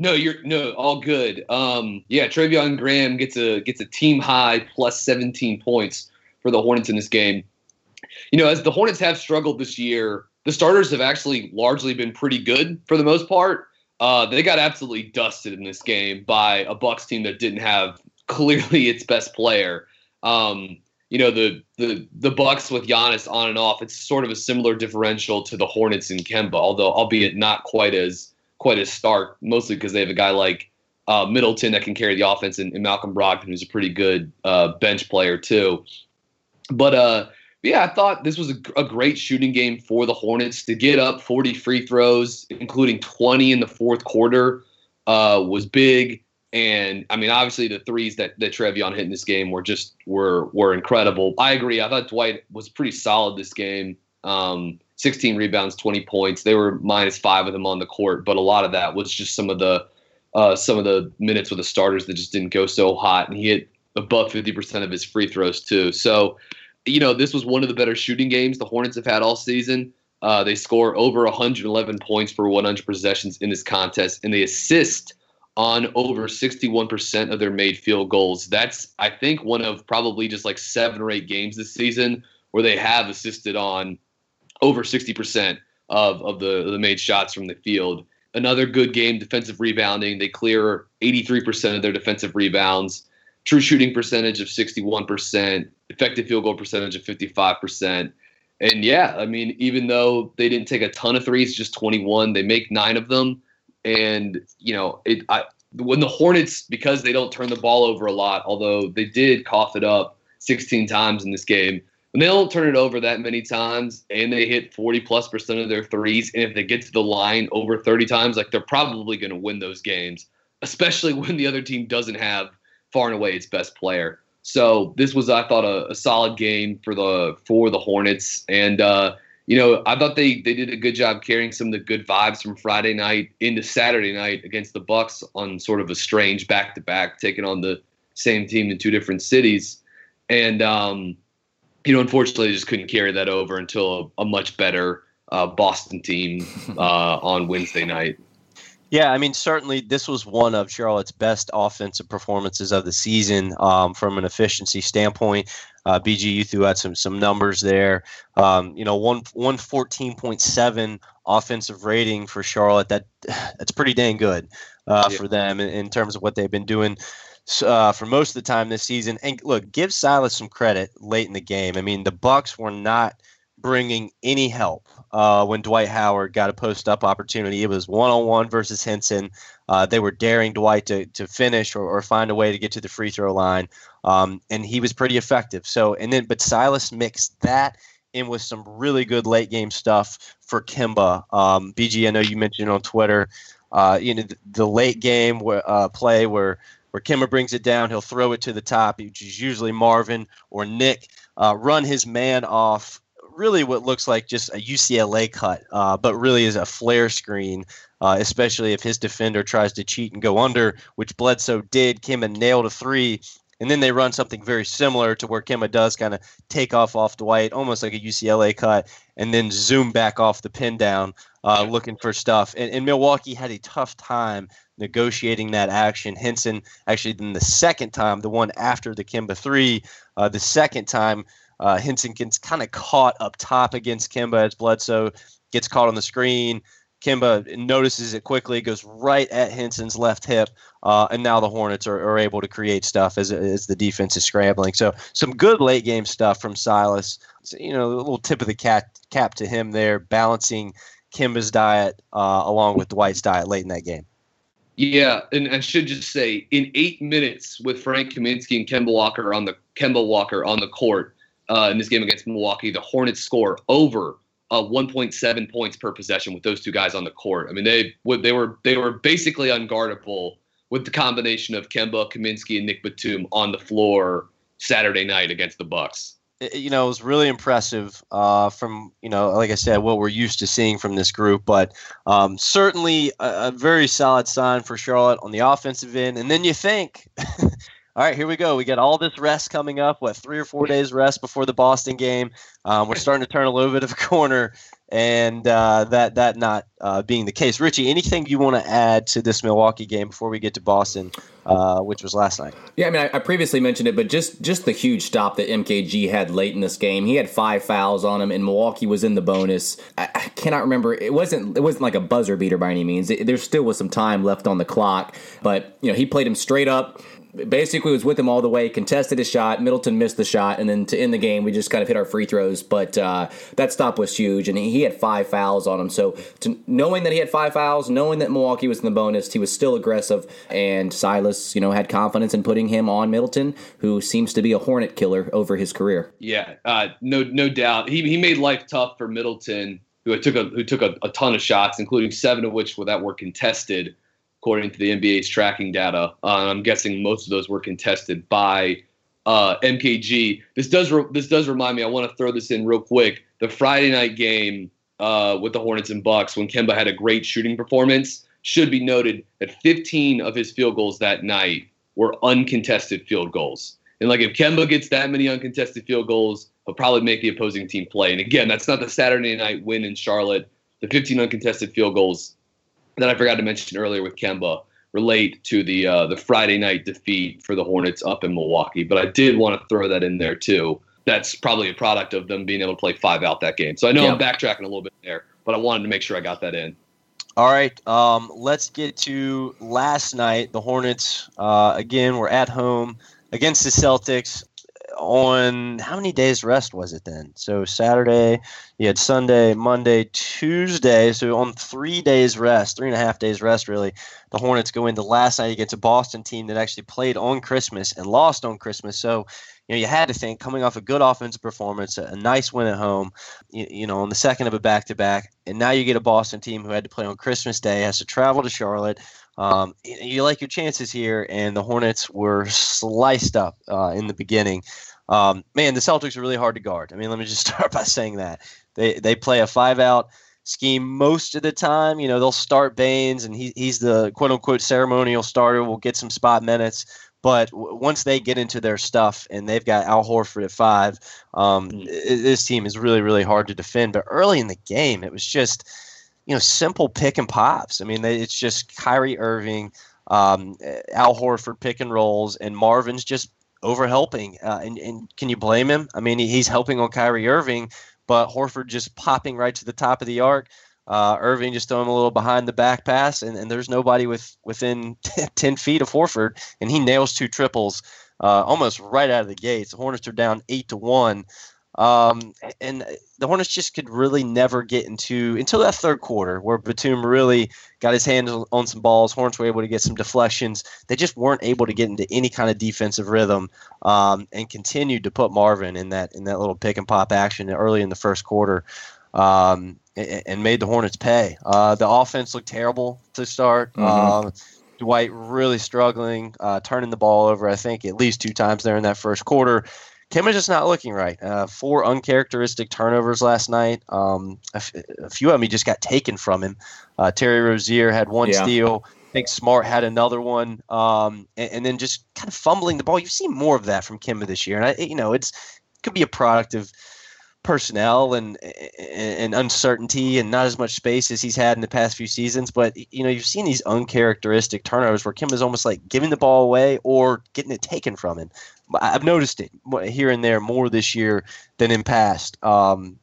No, you're no all good. Um, yeah, Treveon Graham gets a gets a team high plus 17 points for the Hornets in this game. You know, as the Hornets have struggled this year, the starters have actually largely been pretty good for the most part. Uh, they got absolutely dusted in this game by a Bucks team that didn't have clearly its best player. Um, you know, the the the Bucks with Giannis on and off, it's sort of a similar differential to the Hornets and Kemba, although albeit not quite as quite as stark, mostly because they have a guy like uh, Middleton that can carry the offense and, and Malcolm Brogdon, who's a pretty good uh, bench player too. But uh, yeah, I thought this was a, a, great shooting game for the Hornets to get up 40 free throws, including 20 in the fourth quarter, uh, was big. And I mean, obviously, the threes that that Treveon hit in this game were just were were incredible. I agree. I thought Dwight was pretty solid this game. Um, 16 rebounds, 20 points. They were minus five of them on the court, but a lot of that was just some of the uh, some of the minutes with the starters that just didn't go so hot. And he hit above 50% of his free throws too. So, you know, this was one of the better shooting games the Hornets have had all season. Uh, they score over 111 points per 100 possessions in this contest, and they assist on over 61% of their made field goals. That's, I think, one of probably just like seven or eight games this season where they have assisted on over 60% of, of the, the made shots from the field. Another good game, defensive rebounding. They clear 83% of their defensive rebounds, true shooting percentage of 61%, effective field goal percentage of 55%. And yeah, I mean, even though they didn't take a ton of threes, just 21, they make nine of them and you know, it I, when the Hornets because they don't turn the ball over a lot, although they did cough it up 16 times in this game. When they don't turn it over that many times and they hit 40 plus percent of their threes, and if they get to the line over 30 times, like they're probably going to win those games, especially when the other team doesn't have far and away its best player. So this was, I thought, a, a solid game for the for the Hornets, and uh, you know, I thought they they did a good job carrying some of the good vibes from Friday night into Saturday night against the Bucks on sort of a strange back to back, taking on the same team in two different cities, and um, you know, unfortunately, they just couldn't carry that over until a, a much better uh, Boston team uh, on Wednesday night. Yeah, I mean, certainly this was one of Charlotte's best offensive performances of the season um, from an efficiency standpoint. Uh, BG, threw out some some numbers there. Um, you know, one one fourteen point seven offensive rating for Charlotte. That that's pretty dang good uh, yeah. for them in, in, terms of what they've been doing. Uh, for most of the time this season, and look, give Silas some credit late in the game. I mean, the Bucks were not bringing any help uh, when Dwight Howard got a post up opportunity. It was one on one versus Henson. Uh, they were daring Dwight to, to finish or, or find a way to get to the free throw line, um, and he was pretty effective. So, and then, but Silas mixed that in with some really good late game stuff for Kemba. Um, BG, I know you mentioned on Twitter, uh, you know, the, the late game uh, play where where Kemba brings it down, he'll throw it to the top, which is usually Marvin or Nick. Uh, run his man off really what looks like just a UCLA cut, uh, but really is a flare screen, uh, especially if his defender tries to cheat and go under, which Bledsoe did. Kemba nailed a three. And then they run something very similar to where Kemba does kind of take off off Dwight, almost like a UCLA cut, and then zoom back off the pin down, uh, looking for stuff. And, and Milwaukee had a tough time negotiating that action. Henson, actually, then the second time, the one after the Kemba three, uh, the second time, uh, Henson gets kind of caught up top against Kemba as Bledsoe gets caught on the screen. Kemba notices it quickly, goes right at Henson's left hip, uh, and now the Hornets are, are, able to create stuff as, as the defense is scrambling. So some good late game stuff from Silas. So, you know, a little tip of the cap cap to him there, balancing Kemba's diet uh, along with Dwight's diet late in that game. Yeah, and I should just say, in eight minutes with Frank Kaminsky and Kemba Walker on the Kemba Walker on the court, uh, in this game against Milwaukee, the Hornets score over uh, 1.7 points per possession with those two guys on the court. I mean, they they were they were basically unguardable with the combination of Kemba, Kaminsky, and Nick Batum on the floor Saturday night against the Bucks. You know, it was really impressive uh, from you know, like I said, what we're used to seeing from this group, but um, certainly a, a very solid sign for Charlotte on the offensive end. And then you think. all right, here we go. We got all this rest coming up. What three or four days rest before the Boston game? Um, we're starting to turn a little bit of a corner, and uh, that that not uh, being the case. Richie, anything you want to add to this Milwaukee game before we get to Boston, uh, which was last night? Yeah, I mean, I, I, previously mentioned it, but just just the huge stop that MKG had late in this game. He had five fouls on him, and Milwaukee was in the bonus. I, I cannot remember. It wasn't it wasn't like a buzzer beater by any means. It, there still was some time left on the clock, but you know he played him straight up basically was with him all the way, contested his shot. Middleton missed the shot, and then to end the game, we just kind of hit our free throws. But uh, that stop was huge, and he had five fouls on him. So to, knowing that he had five fouls, knowing that Milwaukee was in the bonus, he was still aggressive. And Silas, you know, had confidence in putting him on Middleton, who seems to be a hornet killer over his career. Yeah, uh, no, no doubt. He he made life tough for Middleton, who took a who took a, a ton of shots, including seven of which that were contested according to the NBA's tracking data. Uh, I'm guessing most of those were contested by uh, MKG. This does re- this does remind me. I want to throw this in real quick. The Friday night game uh, with the Hornets and Bucks, when Kemba had a great shooting performance, should be noted that 15 of his field goals that night were uncontested field goals. And like if Kemba gets that many uncontested field goals, he'll probably make the opposing team play. And again, that's not the Saturday night win in Charlotte. The 15 uncontested field goals that I forgot to mention earlier with Kemba relate to the uh, the Friday night defeat for the Hornets up in Milwaukee. But I did want to throw that in there too. That's probably a product of them being able to play five out that game. So I know yeah. I'm backtracking a little bit there, but I wanted to make sure I got that in. All right, um, let's get to last night. The Hornets uh, again were at home against the Celtics on how many days rest was it then? So Saturday, you had Sunday, Monday, Tuesday. So on three days rest, three and a half days rest, really, the Hornets go into last night against a Boston team that actually played on Christmas and lost on Christmas. So you know, you had to think coming off a good offensive performance, a, a nice win at home, you, you, know, on the second of a back to back, and now you get a Boston team who had to play on Christmas Day, has to travel to Charlotte. Um, you like your chances here, and the Hornets were sliced up uh, in the beginning. Um, man, the Celtics are really hard to guard. I mean, let me just start by saying that they they play a five out scheme most of the time. You know, they'll start Baynes, and he, he's the quote unquote ceremonial starter. Will get some spot minutes, but w- once they get into their stuff and they've got Al Horford at five, um, mm. this team is really really hard to defend. But early in the game, it was just you know simple pick and pops. I mean, it's just Kyrie Irving. Um, Al Horford pick and rolls, and Marvin's just over helping. Uh, and, and can you blame him? I mean, he's helping on Kyrie Irving, but Horford just popping right to the top of the arc. Uh, Irving just throwing a little behind the back pass, and, and there's nobody with within 10 feet of Horford, and he nails two triples uh, almost right out of the gates. The Hornets are down eight to one. Um, and the Hornets just could really never get into until that third quarter where Batum really got his hands on some balls. Hornets were able to get some deflections. They just weren't able to get into any kind of defensive rhythm um, and continued to put Marvin in that in that little pick and pop action early in the first quarter. Um, and, and, made the Hornets pay. Uh, the offense looked terrible to start. Mm-hmm. Um, Dwight really struggling, uh, turning the ball over, I think, at least two times there in that first quarter. Kemba's just not looking right. Uh, four uncharacteristic turnovers last night. Um, a, f- a few of them he just got taken from him. Uh, Terry Rozier had one yeah. steal. I think Smart had another one, um, and, and, then just kind of fumbling the ball. You've seen more of that from Kemba this year, and I, you know it's it could be a product of personnel and, and uncertainty and not as much space as he's had in the past few seasons. But you know, you've seen these uncharacteristic turnovers where Kim is almost like giving the ball away or getting it taken from him. I've noticed it here and there more this year than in past. Um,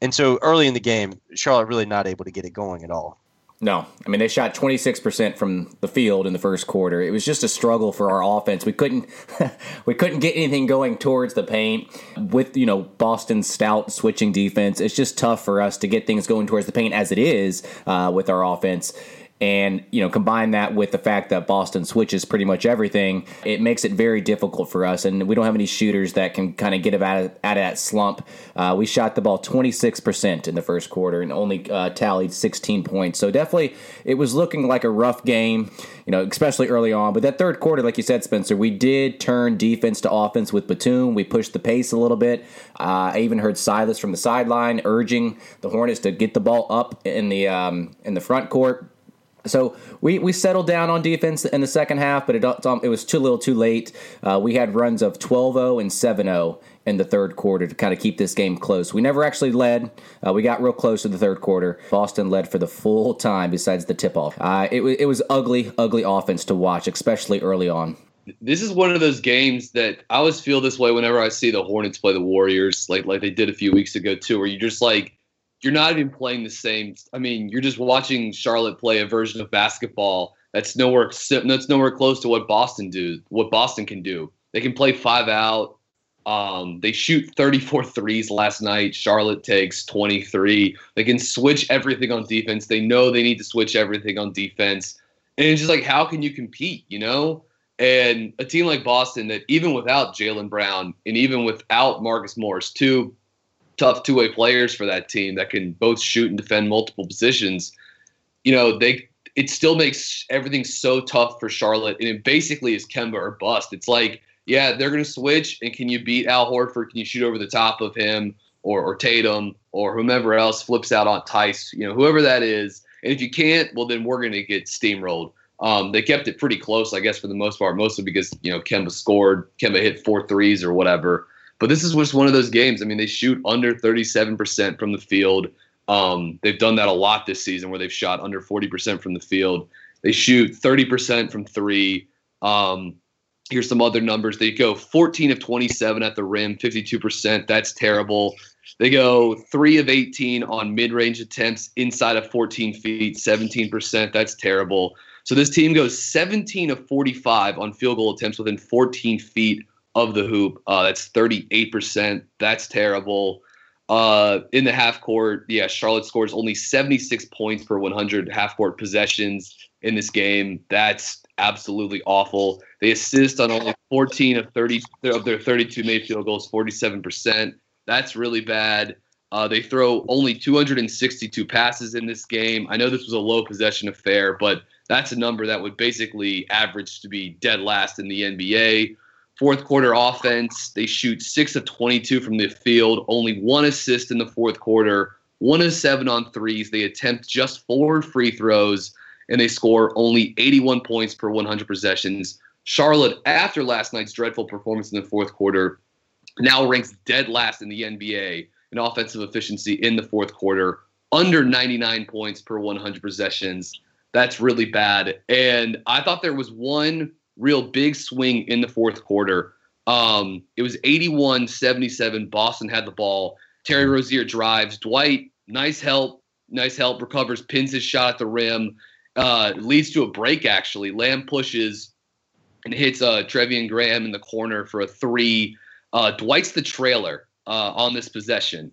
and so early in the game, Charlotte really not able to get it going at all. No, I mean they shot 26% from the field in the first quarter. It was just a struggle for our offense. We couldn't we couldn't get anything going towards the paint with, you know, Boston's stout switching defense. It's just tough for us to get things going towards the paint as it is uh, with our offense and you know combine that with the fact that Boston switches pretty much everything, it makes it very difficult for us. And we don't have any shooters that can kind of get out of, out of that slump. Uh, we shot the ball 26% in the first quarter and only uh, tallied 16 points. So definitely, it was looking like a rough game, you know, especially early on. But that third quarter, like you said, Spencer, we did turn defense to offense with Batum. We pushed the pace a little bit. Uh, I even heard Silas from the sideline urging the Hornets to get the ball up in the um, in the front court so we, we settled down on defense in the second half, but it, it was too little too late. Uh, we had runs of 12 0 and 7 0 in the third quarter to kind of keep this game close. We never actually led. Uh, we got real close to the third quarter. Boston led for the full time besides the tip off. Uh, it, it was ugly, ugly offense to watch, especially early on. This is one of those games that I always feel this way whenever I see the Hornets play the Warriors, like like they did a few weeks ago too, where you just like you're not even playing the same. I mean, you're just watching Charlotte play a version of basketball That's nowhere that's nowhere close to what Boston do. What Boston can do. They can play five out. Um, they shoot 34 threes last night. Charlotte takes 23. They can switch everything on defense. They know they need to switch everything on defense. And it's just like, how can you compete, you know? And a team like Boston that even without Jaylen Brown and even without Marcus Morris, two tough two way players for that team that can both shoot and defend multiple positions, you know, they it still makes everything so tough for Charlotte. And it basically is Kemba or bust. It's like, yeah, they're going to switch. And can you beat Al Horford? Can you shoot over the top of him or, or Tatum or whomever else flips out on Tice? You know, whoever that is. And if you can't, well, then we're going to get steamrolled. Um, they kept it pretty close, I guess, for the most part, mostly because you know Kemba scored, Kemba hit four threes or whatever. But this is just one of those games. I mean, they shoot under 37% from the field. Um, they've done that a lot this season, where they've shot under 40% from the field. They shoot 30% from three. Um, here's some other numbers. They go 14 of 27 at the rim, 52%. That's terrible. They go three of 18 on mid-range attempts inside of 14 feet, 17%. That's terrible. So this team goes 17 of 45 on field goal attempts within 14 feet of the hoop. Uh, that's 38%. That's terrible. Uh, in the half court, yeah, Charlotte scores only 76 points per 100 half court possessions in this game. That's absolutely awful. They assist on only 14 of 30 of their 32 made field goals, 47%. That's really bad. Uh, they throw only 262 passes in this game. I know this was a low possession affair, but that's a number that would basically average to be dead last in the NBA. Fourth quarter offense, they shoot six of 22 from the field, only one assist in the fourth quarter, one of seven on threes. They attempt just four free throws, and they score only 81 points per 100 possessions. Charlotte, after last night's dreadful performance in the fourth quarter, now ranks dead last in the NBA in offensive efficiency in the fourth quarter, under 99 points per 100 possessions. That's really bad. And I thought there was one real big swing in the fourth quarter. Um, it was 81 77. Boston had the ball. Terry Rozier drives. Dwight, nice help. Nice help. Recovers, pins his shot at the rim. Uh, leads to a break, actually. Lamb pushes and hits uh, Treveon Graham in the corner for a three. Uh, Dwight's the trailer uh, on this possession.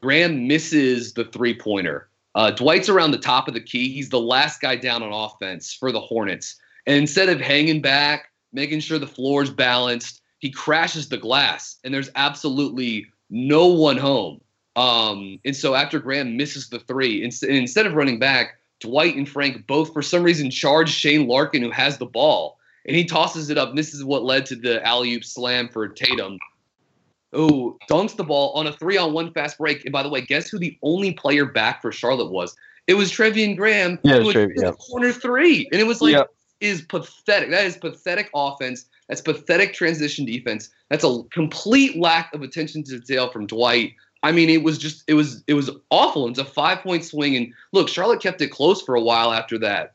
Graham misses the three pointer. Uh, Dwight's around the top of the key. He's the last guy down on offense for the Hornets. And instead of hanging back, making sure the floor is balanced, he crashes the glass, and there's absolutely no one home. Um, and so after Graham misses the three, instead of running back, Dwight and Frank both, for some reason, charge Shane Larkin, who has the ball, and he tosses it up. And this is what led to the alley oop slam for Tatum who dunks the ball on a three on one fast break. And by the way, guess who the only player back for Charlotte was? It was Treveon Graham. Yeah, who Trev, yeah. corner three. And it was like, Yep. Is pathetic. That is pathetic offense. That's pathetic transition defense. That's a complete lack of attention to detail from Dwight. I mean, it was just it was it was awful. It's a five point swing, and look, Charlotte kept it close for a while after that.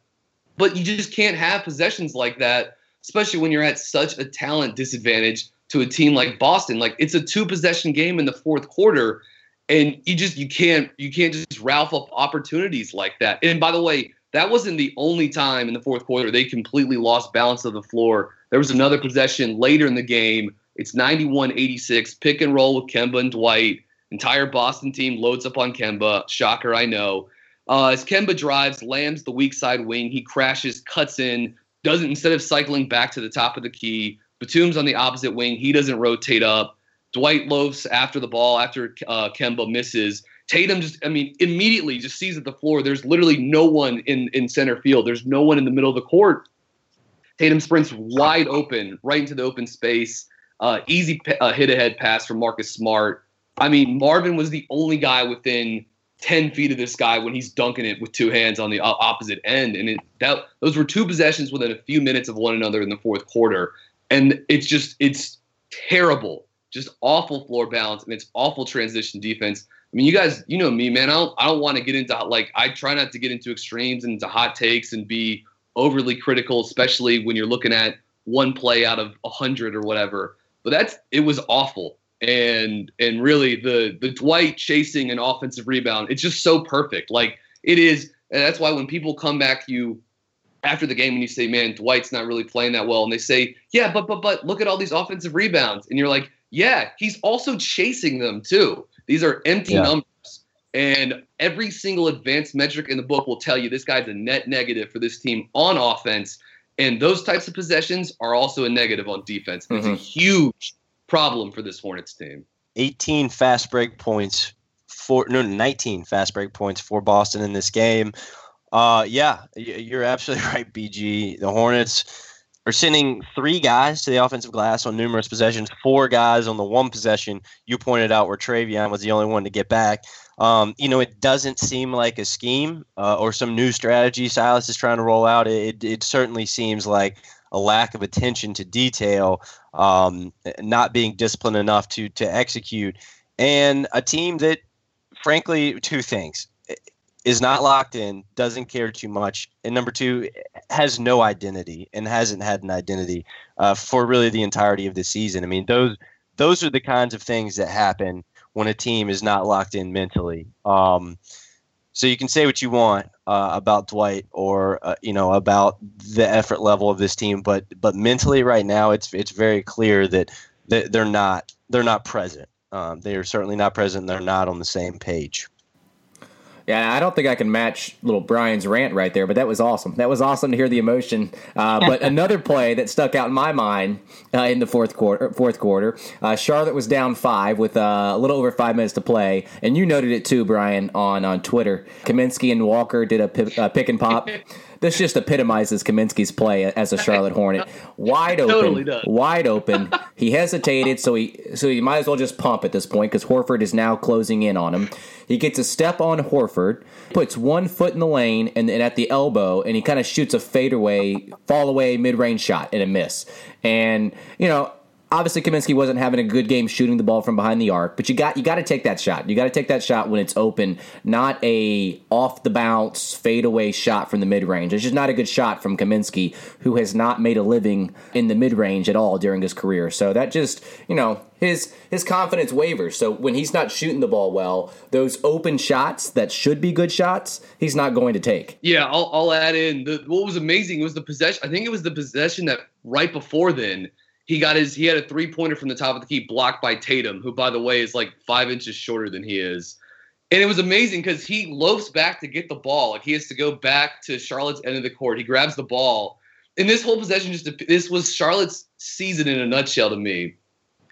But you just can't have possessions like that, especially when you're at such a talent disadvantage to a team like Boston. Like it's a two possession game in the fourth quarter, and you just you can't you can't just ralph up opportunities like that. And by the way, that wasn't the only time in the fourth quarter they completely lost balance of the floor. There was another possession later in the game. It's 91-86, pick and roll with Kemba and Dwight. Entire Boston team loads up on Kemba. Shocker, I know. Uh, as Kemba drives, lands the weak side wing. He crashes, cuts in, doesn't instead of cycling back to the top of the key. Batum's on the opposite wing. He doesn't rotate up. Dwight loafs after the ball after uh, Kemba misses. Tatum just, I mean, immediately just sees at the floor. There's literally no one in in center field. There's no one in the middle of the court. Tatum sprints wide open, right into the open space. Uh, easy uh, hit ahead pass from Marcus Smart. I mean, Marvin was the only guy within 10 feet of this guy when he's dunking it with two hands on the o- opposite end. And it, that those were two possessions within a few minutes of one another in the fourth quarter. And it's just, it's terrible. Just awful floor balance and it's awful transition defense. I mean, you guys, you know me, man. I don't, I don't want to get into like, I try not to get into extremes and into hot takes and be overly critical, especially when you're looking at one play out of a hundred or whatever. But that's, it was awful and and really the the Dwight chasing an offensive rebound, it's just so perfect. Like it is, and that's why when people come back to you after the game and you say, "Man, Dwight's not really playing that well," and they say, "Yeah, but but but look at all these offensive rebounds," and you're like, "Yeah, he's also chasing them too. These are empty Yeah. numbers." And every single advanced metric in the book will tell you this guy's a net negative for this team on offense. And those types of possessions are also a negative on defense. And It's a Mhm. huge problem for this Hornets team. 18 fast break points for no 19 fast break points for Boston in this game. Uh, yeah, you're absolutely right, BG. The Hornets are sending three guys to the offensive glass on numerous possessions, four guys on the one possession you pointed out where Treveon was the only one to get back. Um, you know, it doesn't seem like a scheme uh, or some new strategy Silas is trying to roll out. It, it certainly seems like a lack of attention to detail, um, not being disciplined enough to to execute, and a team that, frankly, two things is not locked in, doesn't care too much, and number two has no identity and hasn't had an identity uh, for really the entirety of the season. I mean, those those are the kinds of things that happen when a team is not locked in mentally. Um, so you can say what you want uh, about Dwight or uh, you know about the effort level of this team, but but mentally right now it's it's very clear that, they're not they're not present. Um, they are certainly not present. They're not on the same page. Yeah, I don't think I can match little Brian's rant right there, but that was awesome. That was awesome to hear the emotion. Uh, but another play that stuck out in my mind uh, in the fourth quarter, fourth quarter, uh, Charlotte was down five with uh, a little over five minutes to play, and you noted it too, Brian, on on Twitter. Kaminsky and Walker did a uh, pick and pop. This just epitomizes Kaminsky's play as a Charlotte Hornet. Wide open, Totally does. wide open. He hesitated, so he so he might as well just pump at this point because Horford is now closing in on him. He gets a step on Horford, puts one foot in the lane and, and at the elbow, and he kind of shoots a fadeaway, fall away mid range shot and a miss. And you know, obviously Kaminsky wasn't having a good game shooting the ball from behind the arc, but you got you got to take that shot. You got to take that shot when it's open, not a off the bounce fadeaway shot from the mid range. It's just not a good shot from Kaminsky, who has not made a living in the mid range at all during his career. So that just you know his his confidence wavers. So when he's not shooting the ball well, those open shots that should be good shots, he's not going to take. Yeah, I'll, I'll add in the what was amazing was the possession. I think it was the possession that right before then he got his he had a three pointer from the top of the key blocked by Tatum, who by the way is like five inches shorter than he is. And it was amazing because he loafs back to get the ball. Like he has to go back to Charlotte's end of the court. He grabs the ball. And this whole possession just this was Charlotte's season in a nutshell to me.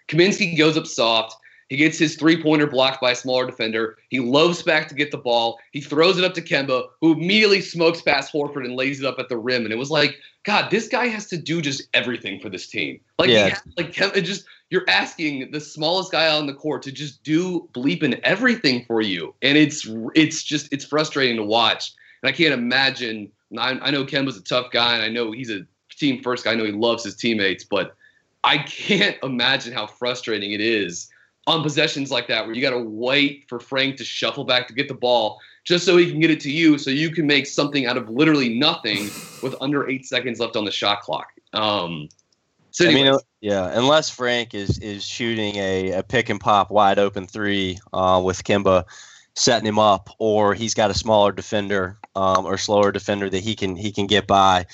Kaminsky goes up soft. He gets his three pointer blocked by a smaller defender. He loafs back to get the ball. He throws it up to Kemba, who immediately smokes past Horford and lays it up at the rim. And it was like, God, this guy has to do just everything for this team. Like, Yeah. he has, like Kemba, just you're asking the smallest guy on the court to just do bleeping everything for you, and it's it's just it's frustrating to watch. And I can't imagine. I, I know Kemba's a tough guy, and I know he's a team first guy. I know he loves his teammates, but I can't imagine how frustrating it is on possessions like that where you got to wait for Frank to shuffle back to get the ball just so he can get it to you so you can make something out of literally nothing with under eight seconds left on the shot clock. Um, so I mean, yeah, unless Frank is is shooting a, a pick and pop wide open three uh, with Kemba setting him up, or he's got a smaller defender um, or slower defender that he can he can get by.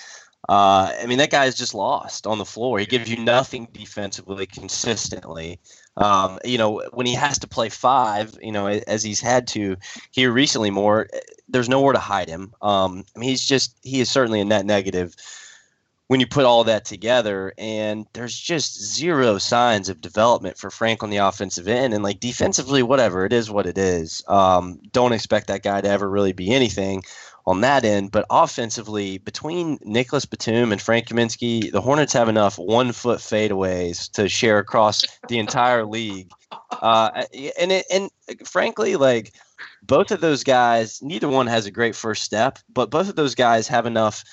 Uh, I mean, that guy is just lost on the floor. He gives you nothing defensively consistently. Um, you know, when he has to play five, you know, as he's had to here recently more, there's nowhere to hide him. Um, I mean, he's just he is certainly a net negative when you put all that together and there's just zero signs of development for Frank on the offensive end and like defensively whatever it is what it is um, don't expect that guy to ever really be anything on that end but offensively between Nicholas Batum and Frank Kaminsky the Hornets have enough one foot fadeaways to share across the entire league uh, and it, and frankly like both of those guys neither one has a great first step but both of those guys have enough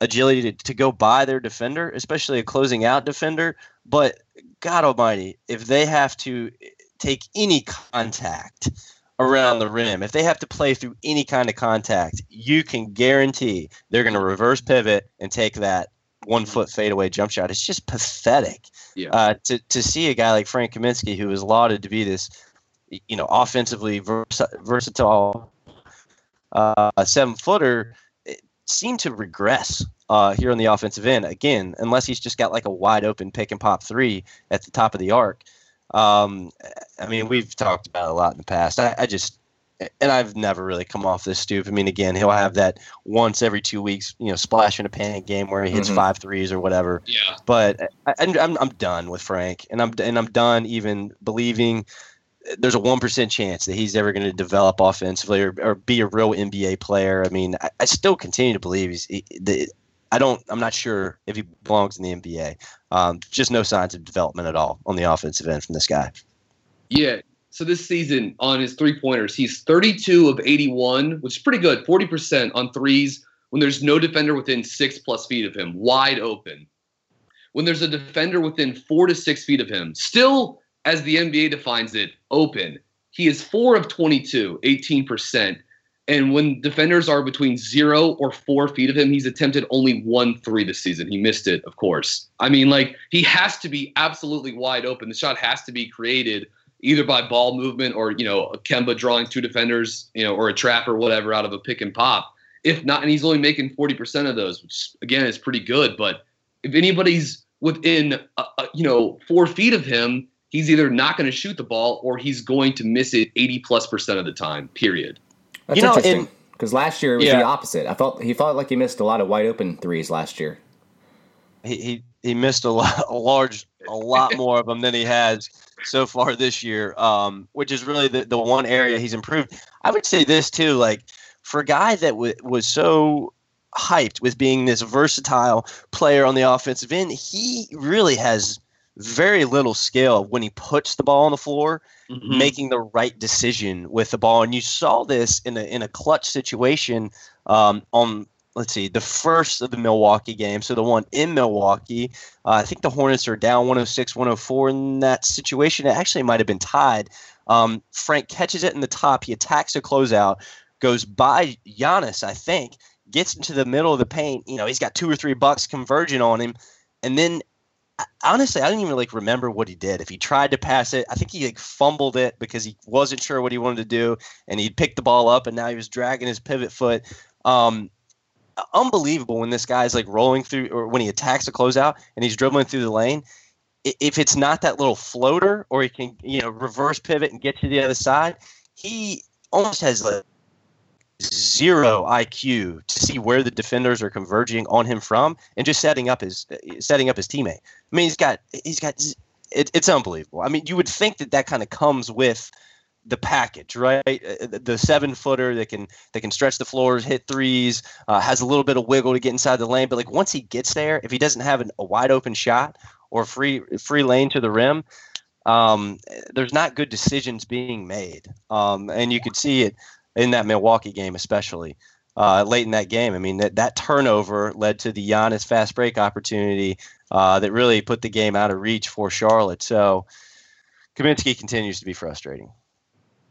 agility to, to go by their defender, especially a closing out defender. But God Almighty, if they have to take any contact around the rim, if they have to play through any kind of contact, you can guarantee they're going to reverse pivot and take that one foot fadeaway jump shot. It's just pathetic. Yeah. Uh, to to see a guy like Frank Kaminsky, who is lauded to be this, you know, offensively vers- versatile uh, seven footer seem to regress uh, here on the offensive end again, unless he's just got like a wide open pick and pop three at the top of the arc. Um, I mean, we've talked about it a lot in the past. I, I just and I've never really come off this stoop. I mean, again, he'll have that once every two weeks, you know, splash in a panic game where he hits Mhm. five threes or whatever. Yeah. But I, I'm, I'm I'm done with Frank, and I'm and I'm done even believing there's a one percent chance that he's ever going to develop offensively or, or be a real NBA player. I mean, I, I still continue to believe he's. He, the, I don't. I'm not sure if he belongs in the NBA. Um, just no signs of development at all on the offensive end from this guy. Yeah. So this season on his three pointers, he's 32 of 81, which is pretty good. 40% on threes when there's no defender within six plus feet of him, wide open. When there's a defender within four to six feet of him, still, as the NBA defines it, open. He is four of 22, 18%. And when defenders are between zero or four feet of him, he's attempted only one three this season. He missed it, of course. I mean, like, he has to be absolutely wide open. The shot has to be created either by ball movement or, you know, Kemba drawing two defenders, you know, or a trap or whatever out of a pick and pop. If not, and he's only making 40% of those, which again is pretty good. But if anybody's within, uh, uh, you know, four feet of him, he's either not going to shoot the ball or he's going to miss it 80 plus percent of the time, period. That's You know, interesting. Because last year it was Yeah. the opposite. I felt he felt like he missed a lot of wide open threes last year. he, he he missed a lot, a large, a lot more of them than he has so far this year. Um, which is really the, the one area he's improved. I would say this too, like for a guy that w- was so hyped with being this versatile player on the offensive end, he really has very little skill when he puts the ball on the floor Mm-hmm. making the right decision with the ball. And you saw this in a in a clutch situation um, on let's see the first of the Milwaukee game. So the one in Milwaukee, uh, I think the Hornets are down 106, 104 in that situation. It actually might have been tied. Um, Frank catches it in the top. He attacks a closeout, goes by Giannis, I think, gets into the middle of the paint. You know, he's got two or three bucks converging on him, and then honestly, I didn't even like remember what he did. If he tried to pass it, I think he like fumbled it because he wasn't sure what he wanted to do, and he picked the ball up, and now he was dragging his pivot foot. Um, unbelievable when this guy's like rolling through, or when he attacks a closeout and he's dribbling through the lane. If it's not that little floater, or he can you know reverse pivot and get to the other side, he almost has like zero IQ to see where the defenders are converging on him from, and just setting up his setting up his teammate. I mean, he's got he's got it, it's unbelievable. I mean, you would think that that kind of comes with the package, right? Uh, The seven footer that can that can stretch the floors, hit threes, uh, has a little bit of wiggle to get inside the lane. But like once he gets there, if he doesn't have an, a wide open shot or free free lane to the rim, um, there's not good decisions being made. Um, and you could see it in that Milwaukee game, especially uh, late in that game. I mean, that, that turnover led to the Giannis fast break opportunity uh, that really put the game out of reach for Charlotte. So Kaminsky continues to be frustrating.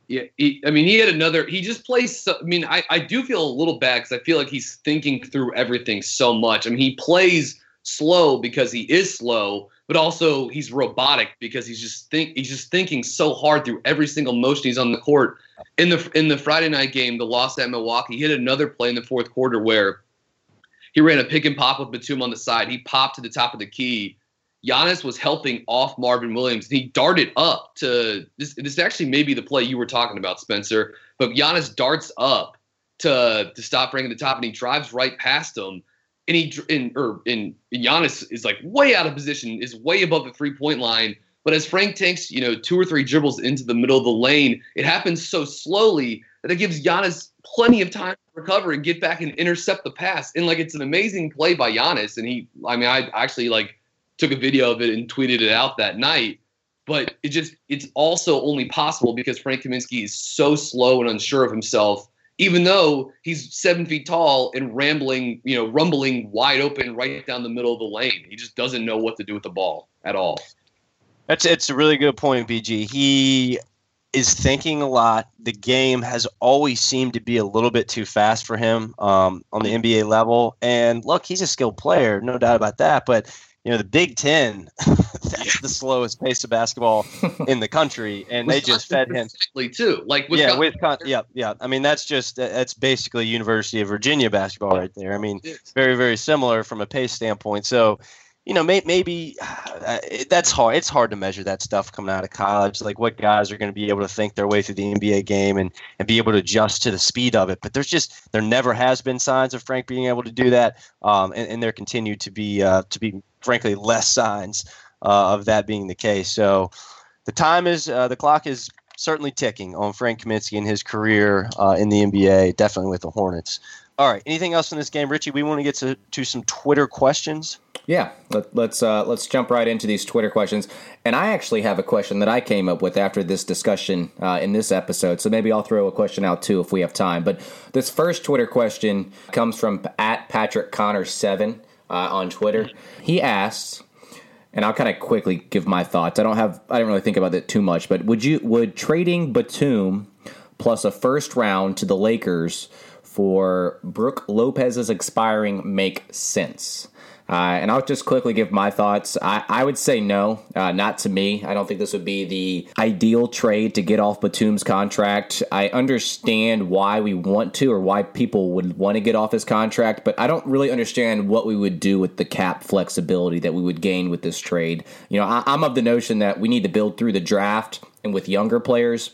Yeah, he, I mean, he had another. He just plays. So, I mean, I, I do feel a little bad because I feel like he's thinking through everything so much. I mean, he plays slow because he is slow, but also he's robotic because he's just think he's just thinking so hard through every single motion he's on the court. In the in the Friday night game, the loss at Milwaukee, he hit another play in the fourth quarter where he ran a pick and pop with Batum on the side. He popped to the top of the key. Giannis was helping off Marvin Williams. And he darted up to this. This actually may be the play you were talking about, Spencer. But Giannis darts up to to stop at the top, and he drives right past him. And he or and Giannis is like way out of position, is way above the three point line. But as Frank takes you know two or three dribbles into the middle of the lane, it happens so slowly that it gives Giannis plenty of time to recover and get back and intercept the pass. And like it's an amazing play by Giannis. And he, I mean, I actually like took a video of it and tweeted it out that night. But it just it's also only possible because Frank Kaminsky is so slow and unsure of himself, even though he's seven feet tall and rambling, you know, rumbling wide open right down the middle of the lane. He just doesn't know what to do with the ball at all. That's it's a really good point, BG. He is thinking a lot. The game has always seemed to be a little bit too fast for him um, on the NBA level. And look, he's a skilled player, no doubt about that. But you know the Big Ten. that's the slowest pace of basketball in the country, and they just fed him too. Like yeah, Wisconsin, yeah, yeah. I mean, that's just that's basically University of Virginia basketball right there. I mean, very very similar from a pace standpoint. So you know, may, maybe uh, that's hard. It's hard to measure that stuff coming out of college. Like what guys are going to be able to think their way through the NBA game and, and be able to adjust to the speed of it. But there's just there never has been signs of Frank being able to do that, um, and, and there continue to be uh, to be frankly less signs uh, of that being the case. So the time is uh, the clock is certainly ticking on Frank Kaminsky and his career uh, in the NBA. Definitely with the Hornets. All right. Anything else in this game, Richie? We want to get to, to some Twitter questions. Yeah, let, us let's, uh, let's jump right into these Twitter questions. And I actually have a question that I came up with after this discussion uh, in this episode. So maybe I'll throw a question out too if we have time. But this first Twitter question comes from at Patrick Connor seven uh, on Twitter. He asks, and I'll kind of quickly give my thoughts. I don't have I didn't really think about it too much, but would you would trading Batum plus a first round to the Lakers for Brook Lopez's expiring make sense? Uh, and I'll just quickly give my thoughts. I, I would say no, uh, not to me. I don't think this would be the ideal trade to get off Batum's contract. I understand why we want to or why people would want to get off his contract, but I don't really understand what we would do with the cap flexibility that we would gain with this trade. You know, I, I'm of the notion that we need to build through the draft and with younger players.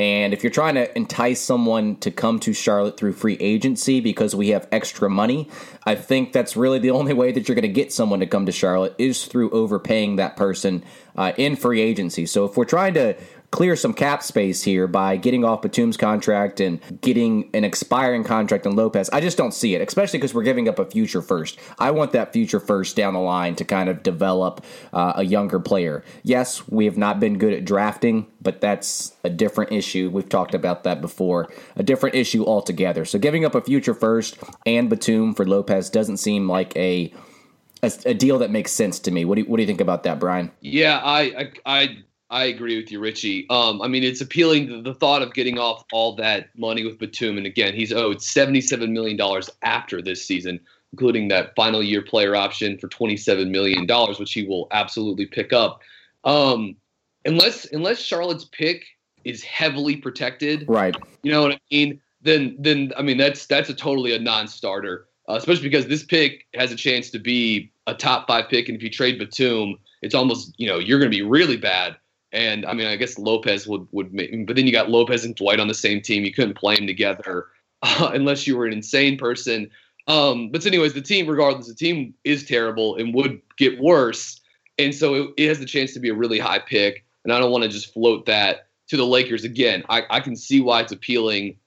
And if you're trying to entice someone to come to Charlotte through free agency because we have extra money, I think that's really the only way that you're going to get someone to come to Charlotte is through overpaying that person uh, in free agency. So if we're trying to clear some cap space here by getting off Batum's contract and getting an expiring contract on Lopez. I just don't see it, especially because we're giving up a future first. I want that future first down the line to kind of develop uh, a younger player. Yes, we have not been good at drafting, but that's a different issue. We've talked about that before. A different issue altogether. So giving up a future first and Batum for Lopez doesn't seem like a a, a, deal that makes sense to me. What do you, what do you think about that, Brian? Yeah, I, I, I I agree with you, Richie. Um, I mean, it's appealing to the thought of getting off all that money with Batum. And again, he's owed $77 million after this season, including that final year player option for $27 million, which he will absolutely pick up. Um, unless unless Charlotte's pick is heavily protected, right? You know what I mean? Then then I mean that's that's a totally a non-starter, uh, especially because this pick has a chance to be a top five pick, and if you trade Batum, it's almost you know you're going to be really bad and I mean, I guess Lopez would would make, but then you got Lopez and Dwight on the same team. You couldn't play them together uh, unless you were an insane person. Um, but anyways, the team, regardless, the team is terrible and would get worse. And so it, it has the chance to be a really high pick. And I don't want to just float that to the Lakers again. I, I can see why it's appealing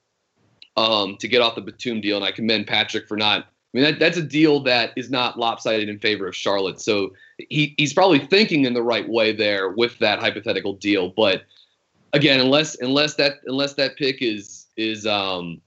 um, to get off the Batum deal, and I commend Patrick for not I mean, that, that's a deal that is not lopsided in favor of Charlotte. So he, he's probably thinking in the right way there with that hypothetical deal. But again, unless unless that unless that pick is is um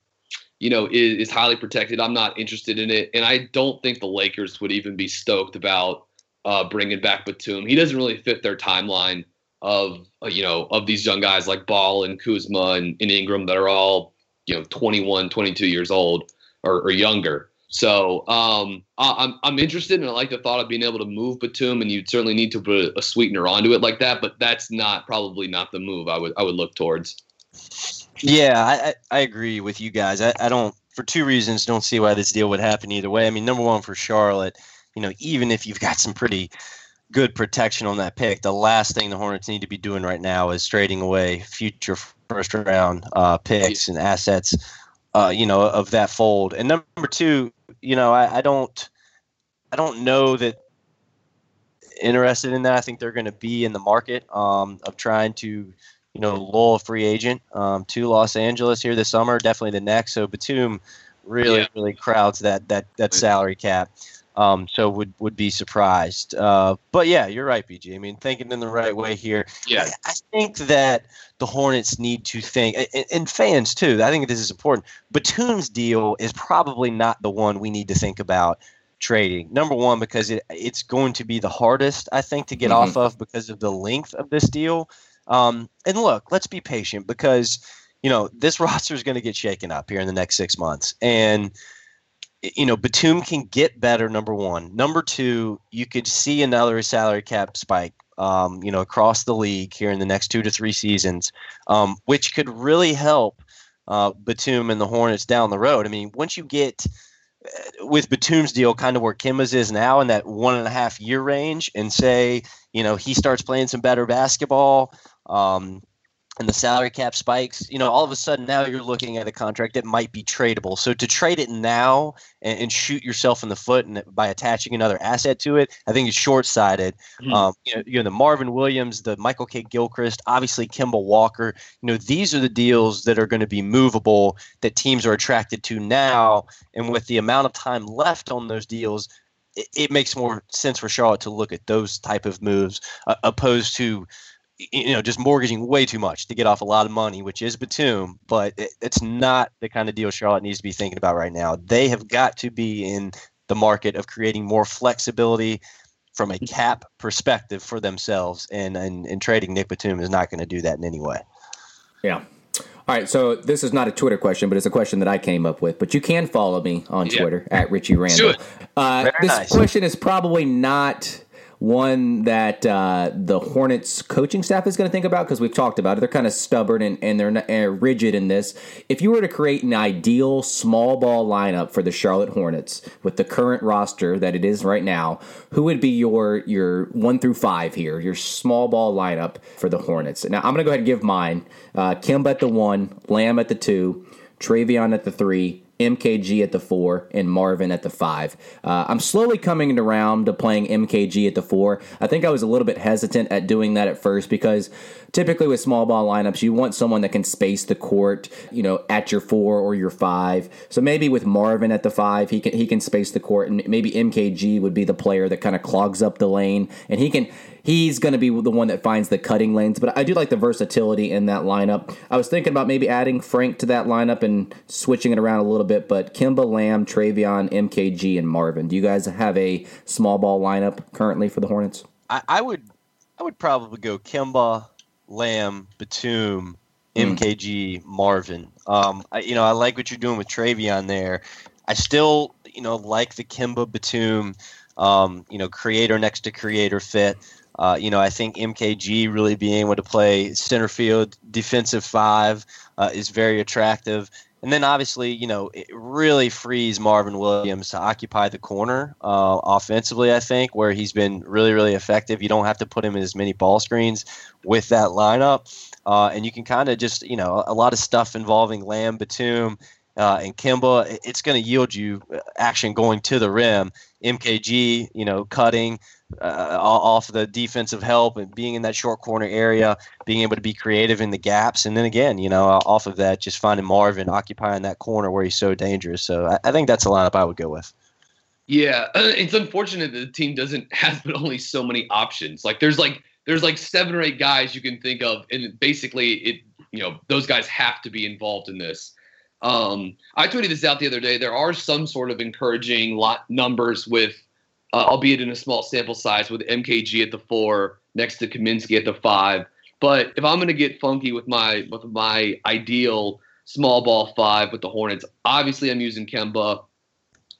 you know is, is highly protected, I'm not interested in it. And I don't think the Lakers would even be stoked about uh, bringing back Batum. He doesn't really fit their timeline of uh, you know of these young guys like Ball and Kuzma and, and Ingram that are all you know 21, 22 years old or, or younger. So um, I, am I'm interested, and I like the thought of being able to move Batum, and you'd certainly need to put a, sweetener onto it like that. But that's not probably not the move I would I would look towards. Yeah, I, I agree with you guys. I, I don't for two reasons don't see why this deal would happen either way. I mean, number one for Charlotte, you know, even if you've got some pretty good protection on that pick, the last thing the Hornets need to be doing right now is trading away future first round uh, picks and assets uh, you know, of that fold. And number two, you know, I, I don't, I don't know that interested in that. I think they're going to be in the market um, of trying to, you know, lull a free agent um, to Los Angeles here this summer, definitely the next. So Batum really, yeah. really crowds that that that salary cap. Um, so would would be surprised. Uh, but yeah, you're right, BG. I mean, thinking in the right way here. Yeah, I, I think that the Hornets need to think, and, and, fans too. I think this is important. Batum's deal is probably not the one we need to think about trading. Number one, because it it's going to be the hardest, I think, to get mm-hmm. off of because of the length of this deal. Um, and look, let's be patient because you know this roster is going to get shaken up here in the next six months, and you know, Batum can get better. Number one. Number two, you could see another salary cap spike. Um, you know, across the league here in the next two to three seasons, um, which could really help uh, Batum and the Hornets down the road. I mean, once you get uh, with Batum's deal, kind of where Kemba's is now in that one and a half year range, and say, you know, he starts playing some better basketball. Um, and the salary cap spikes, you know, all of a sudden now you're looking at a contract that might be tradable. So to trade it now and, and shoot yourself in the foot and by attaching another asset to it, I think is short sighted. Mm-hmm. Um, you, know, you know, the Marvin Williams, the Michael Kidd-Gilchrist, obviously Kemba Walker, you know, these are the deals that are going to be movable that teams are attracted to now. And with the amount of time left on those deals, it, it makes more sense for Charlotte to look at those type of moves uh, opposed to you know, just mortgaging way too much to get off a lot of money, which is Batum, but it, it's not the kind of deal Charlotte needs to be thinking about right now. They have got to be in the market of creating more flexibility from a cap perspective for themselves, and and, and trading Nick Batum is not going to do that in any way. Yeah. All right, so this is not a Twitter question, but it's a question that I came up with. But you can follow me on yeah. Twitter at Richie Randall. Uh, this nice. question is probably not one that uh, the Hornets coaching staff is going to think about because we've talked about it. They're kind of stubborn and, and they're not, uh, rigid in this. If you were to create an ideal small ball lineup for the Charlotte Hornets with the current roster that it is right now, who would be your your one through five here? Your small ball lineup for the Hornets. Now I'm going to go ahead and give mine. Uh, Kemba at the one, Lamb at the two, Treveon at the three, MKG at the four and Marvin at the five. Uh, I'm slowly coming around to playing MKG at the four. I think I was a little bit hesitant at doing that at first because typically with small ball lineups, you want someone that can space the court, you know, at your four or your five. So maybe with Marvin at the five, he can he can space the court, and maybe MKG would be the player that kind of clogs up the lane, and he can he's going to be the one that finds the cutting lanes. But I do like the versatility in that lineup. I was thinking about maybe adding Frank to that lineup and switching it around a little bit. But Kemba Lamb, Treveon, MKG, and Marvin. Do you guys have a small ball lineup currently for the Hornets? I, I would, I would probably go Kemba, Lamb, Batum, MKG, mm. Marvin. Um, I, you know, I like what you're doing with Treveon there. I still, you know, like the Kemba Batum, um, you know, creator next to creator fit. Uh, you know, I think MKG really being able to play center field, defensive five uh, is very attractive. And then obviously, you know, it really frees Marvin Williams to occupy the corner uh, offensively, I think, where he's been really, really effective. You don't have to put him in as many ball screens with that lineup. Uh, and you can kind of just, you know, a lot of stuff involving Lamb, Batum, uh, and Kemba, it's going to yield you action going to the rim. MKG, you know, cutting, uh, off the defensive help and being in that short corner area, being able to be creative in the gaps, and then again, you know, off of that, just finding Marvin occupying that corner where he's so dangerous. So I, I think that's a lineup I would go with. Yeah, it's unfortunate that the team doesn't have but only so many options. Like there's like there's like seven or eight guys you can think of, and basically it you know those guys have to be involved in this. Um, I tweeted this out the other day. There are some sort of encouraging lot numbers with uh, albeit in a small sample size, with MKG at the four next to Kaminsky at the five. But if I'm going to get funky with my with my ideal small ball five with the Hornets, obviously I'm using Kemba.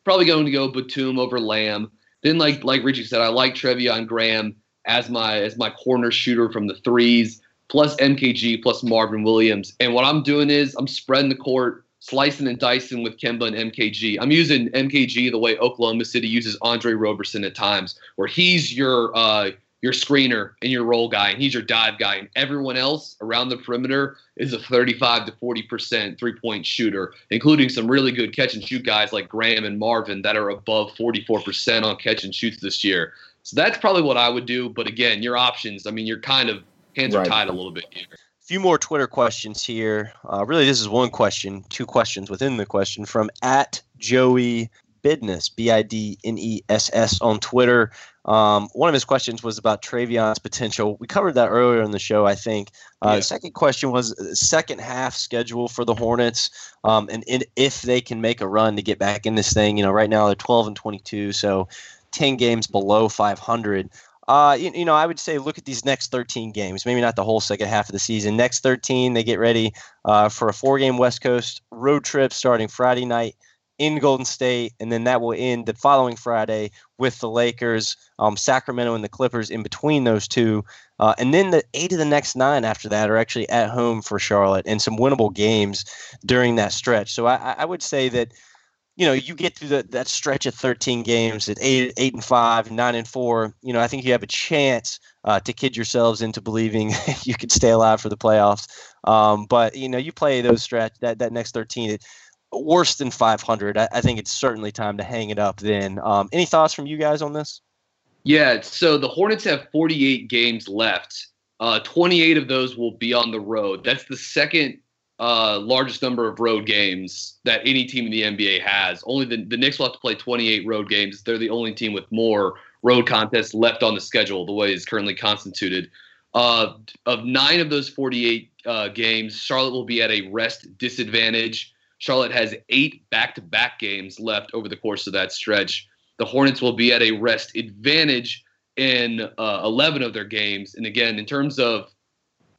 Probably going to go Batum over Lamb. Then, like like Richie said, I like Treveon Graham as my as my corner shooter from the threes, plus MKG plus Marvin Williams. And what I'm doing is I'm spreading the court slicing and dicing with Kemba and MKG. I'm using MKG the way Oklahoma City uses Andre Roberson at times, where he's your uh, your screener and your roll guy, and he's your dive guy, and everyone else around the perimeter is a 35 to 40 percent three point shooter, including some really good catch and shoot guys like Graham and Marvin that are above 44 percent on catch and shoots this year. So that's probably what I would do. But again, your options. I mean, you're kind of hands right. are tied a little bit here few more Twitter questions here. Uh, really, this is one question, two questions within the question from at Joey Bidness, B I D N E S S on Twitter. Um, one of his questions was about Treveon's potential. We covered that earlier in the show, I think. Uh, yeah. The second question was uh, second half schedule for the Hornets, um, and, and if they can make a run to get back in this thing. You know, right now they're 12 and 22, so 10 games below 500. Uh, you, you, know, I would say look at these next 13 games. Maybe not the whole second half of the season. Next 13, they get ready uh, for a four-game West Coast road trip starting Friday night in Golden State, and then that will end the following Friday with the Lakers, um, Sacramento, and the Clippers in between those two. Uh, and then the eight of the next nine after that are actually at home for Charlotte and some winnable games during that stretch. So I, I would say that you know, you get through the, that stretch of 13 games at eight, eight and five, nine and four. You know, I think you have a chance uh, to kid yourselves into believing you could stay alive for the playoffs. Um, but you know, you play those stretch that that next 13. It, worse than 500. I, I, think it's certainly time to hang it up. Then, um, any thoughts from you guys on this? Yeah. So the Hornets have 48 games left. Uh, 28 of those will be on the road. That's the second uh, largest number of road games that any team in the NBA has. Only the, the Knicks will have to play 28 road games. They're the only team with more road contests left on the schedule, the way it's currently constituted. Uh, of nine of those 48 uh, games, Charlotte will be at a rest disadvantage. Charlotte has eight back to back games left over the course of that stretch. The Hornets will be at a rest advantage in uh, 11 of their games. And again, in terms of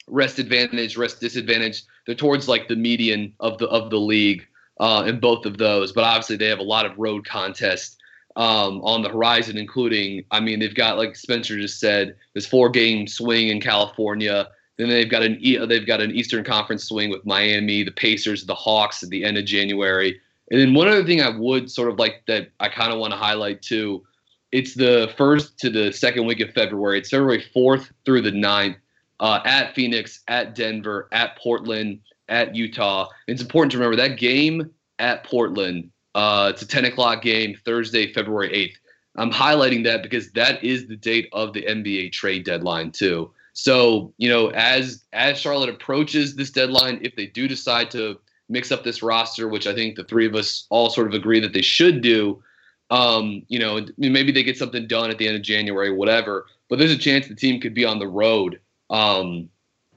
rest advantage, rest disadvantage. They're towards like the median of the of the league uh, in both of those. But obviously, they have a lot of road contests um, on the horizon, including I mean, they've got like Spencer just said, this four game swing in California. Then they've got an they've got an Eastern Conference swing with Miami, the Pacers, the Hawks at the end of January. And then one other thing I would sort of like that I kind of want to highlight too, it's the first to the second week of February. It's February 4th through the 9th uh, at Phoenix, at Denver, at Portland, at Utah. It's important to remember that game at Portland. Uh, it's a 10 o'clock game, Thursday, February 8th. I'm highlighting that because that is the date of the NBA trade deadline too. So you know, as as Charlotte approaches this deadline, if they do decide to mix up this roster, which I think the three of us all sort of agree that they should do, um, you know, maybe they get something done at the end of January, whatever. But there's a chance the team could be on the road um,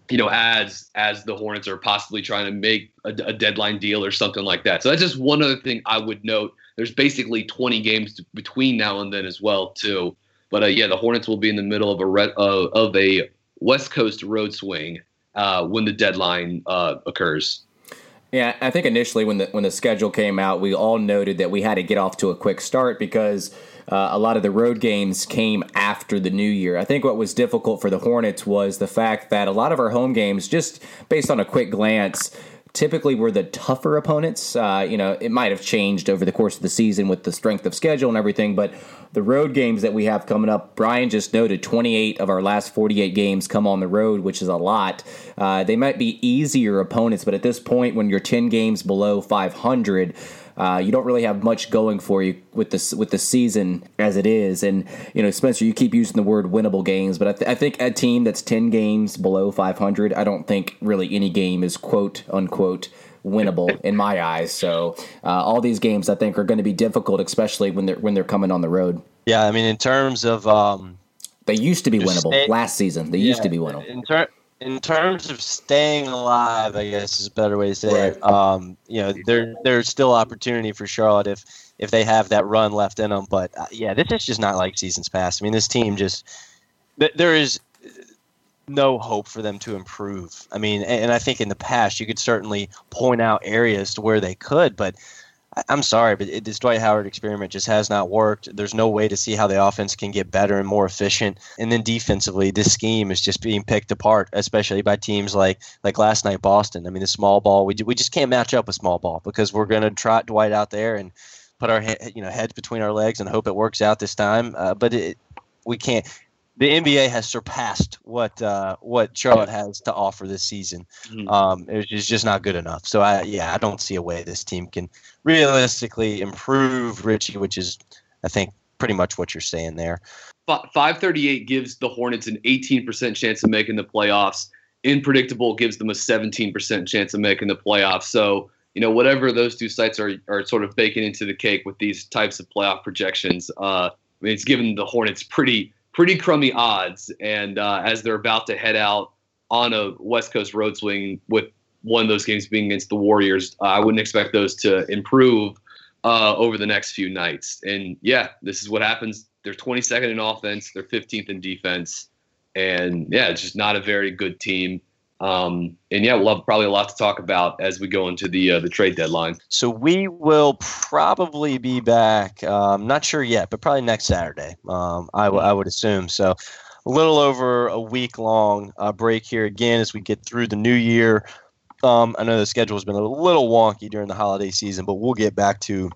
you know, as as the Hornets are possibly trying to make a, a, deadline deal or something like that. So that's just one other thing I would note. There's basically 20 games between now and then as well, too. But uh, yeah, the Hornets will be in the middle of a re- uh, of a West Coast road swing uh, when the deadline uh, occurs. Yeah, I think initially when the when the schedule came out, we all noted that we had to get off to a quick start because uh, a lot of the road games came after the new year. I think what was difficult for the Hornets was the fact that a lot of our home games, just based on a quick glance, typically were the tougher opponents. Uh, you know, it might have changed over the course of the season with the strength of schedule and everything, but the road games that we have coming up, Brian just noted 28 of our last 48 games come on the road, which is a lot. Uh, they might be easier opponents, but at this point, when you're 10 games below 500, uh, you don't really have much going for you with this with the season as it is. And you know, Spencer, you keep using the word winnable games, but I, th- I think a team that's ten games below 500, I don't think really any game is quote unquote winnable in my eyes. So uh, all these games I think are going to be difficult, especially when they're when they're coming on the road. Yeah, I mean, in terms of um, they used to be winnable stay, last season. They yeah, used to be winnable. In, ter- in terms of staying alive, I guess is a better way to say right. it. Um, you know, there there's still opportunity for Charlotte if if they have that run left in them. But uh, yeah, this is just not like seasons past. I mean, this team just th- there is no hope for them to improve. I mean, and, and I think in the past you could certainly point out areas to where they could, but I'm sorry, but this Dwight Howard experiment just has not worked. There's no way to see how the offense can get better and more efficient. And then defensively, this scheme is just being picked apart, especially by teams like like last night Boston. I mean, the small ball we we just can't match up with small ball because we're going to trot Dwight out there and put our you know heads between our legs and hope it works out this time. Uh, but it, we can't the NBA has surpassed what uh, what Charlotte has to offer this season. Mm-hmm. Um, it's just not good enough. So I yeah, I don't see a way this team can realistically improve Richie, which is I think pretty much what you're saying there. 538 gives the Hornets an 18% chance of making the playoffs. Inpredictable gives them a 17% chance of making the playoffs. So, you know, whatever those two sites are are sort of baking into the cake with these types of playoff projections, uh, I mean, it's given the Hornets pretty pretty crummy odds. And uh, as they're about to head out on a West Coast road swing with one of those games being against the Warriors, uh, I wouldn't expect those to improve uh, over the next few nights. And yeah, this is what happens. They're 22nd in offense, they're 15th in defense. And yeah, it's just not a very good team. Um, and yeah, we'll have probably a lot to talk about as we go into the uh, the trade deadline. So we will probably be back. Um, not sure yet, but probably next Saturday. Um, I, w- I would assume so. A little over a week long uh, break here again as we get through the new year. Um, I know the schedule has been a little wonky during the holiday season, but we'll get back to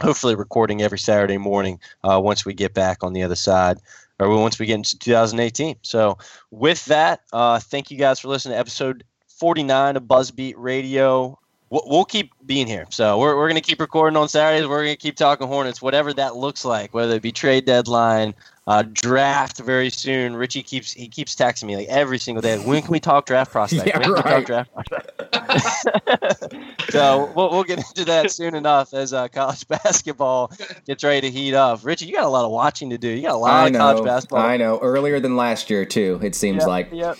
hopefully recording every Saturday morning uh, once we get back on the other side or once we get into 2018. So, with that, uh, thank you guys for listening to episode 49 of Buzzbeat Radio. We'll, we'll keep being here. So, we're, we're going to keep recording on Saturdays. We're going to keep talking Hornets, whatever that looks like, whether it be trade deadline, uh, draft very soon. Richie keeps he keeps texting me like every single day. When can we talk draft prospect? Yeah, when can we right. talk draft prospect? so we'll, we'll get into that soon enough as uh, college basketball gets ready to heat up. Richie, you got a lot of watching to do. You got a lot I of know. college basketball. I know. Earlier than last year too. It seems Yep, like. Yep.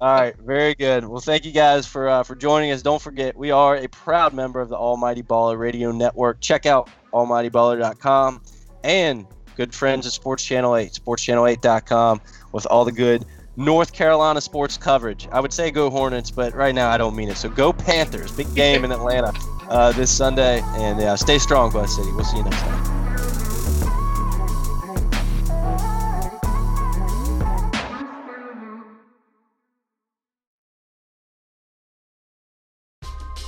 All right, very good. Well, thank you guys for uh, for joining us. Don't forget, we are a proud member of the Almighty Baller Radio Network. Check out almightyballer.com and good friends at Sports Channel 8, sportschannel8.com with all the good North Carolina sports coverage. I would say go Hornets, but right now I don't mean it. So go Panthers. Big game in Atlanta uh, this Sunday. And uh, stay strong, Buzz City. We'll see you next time.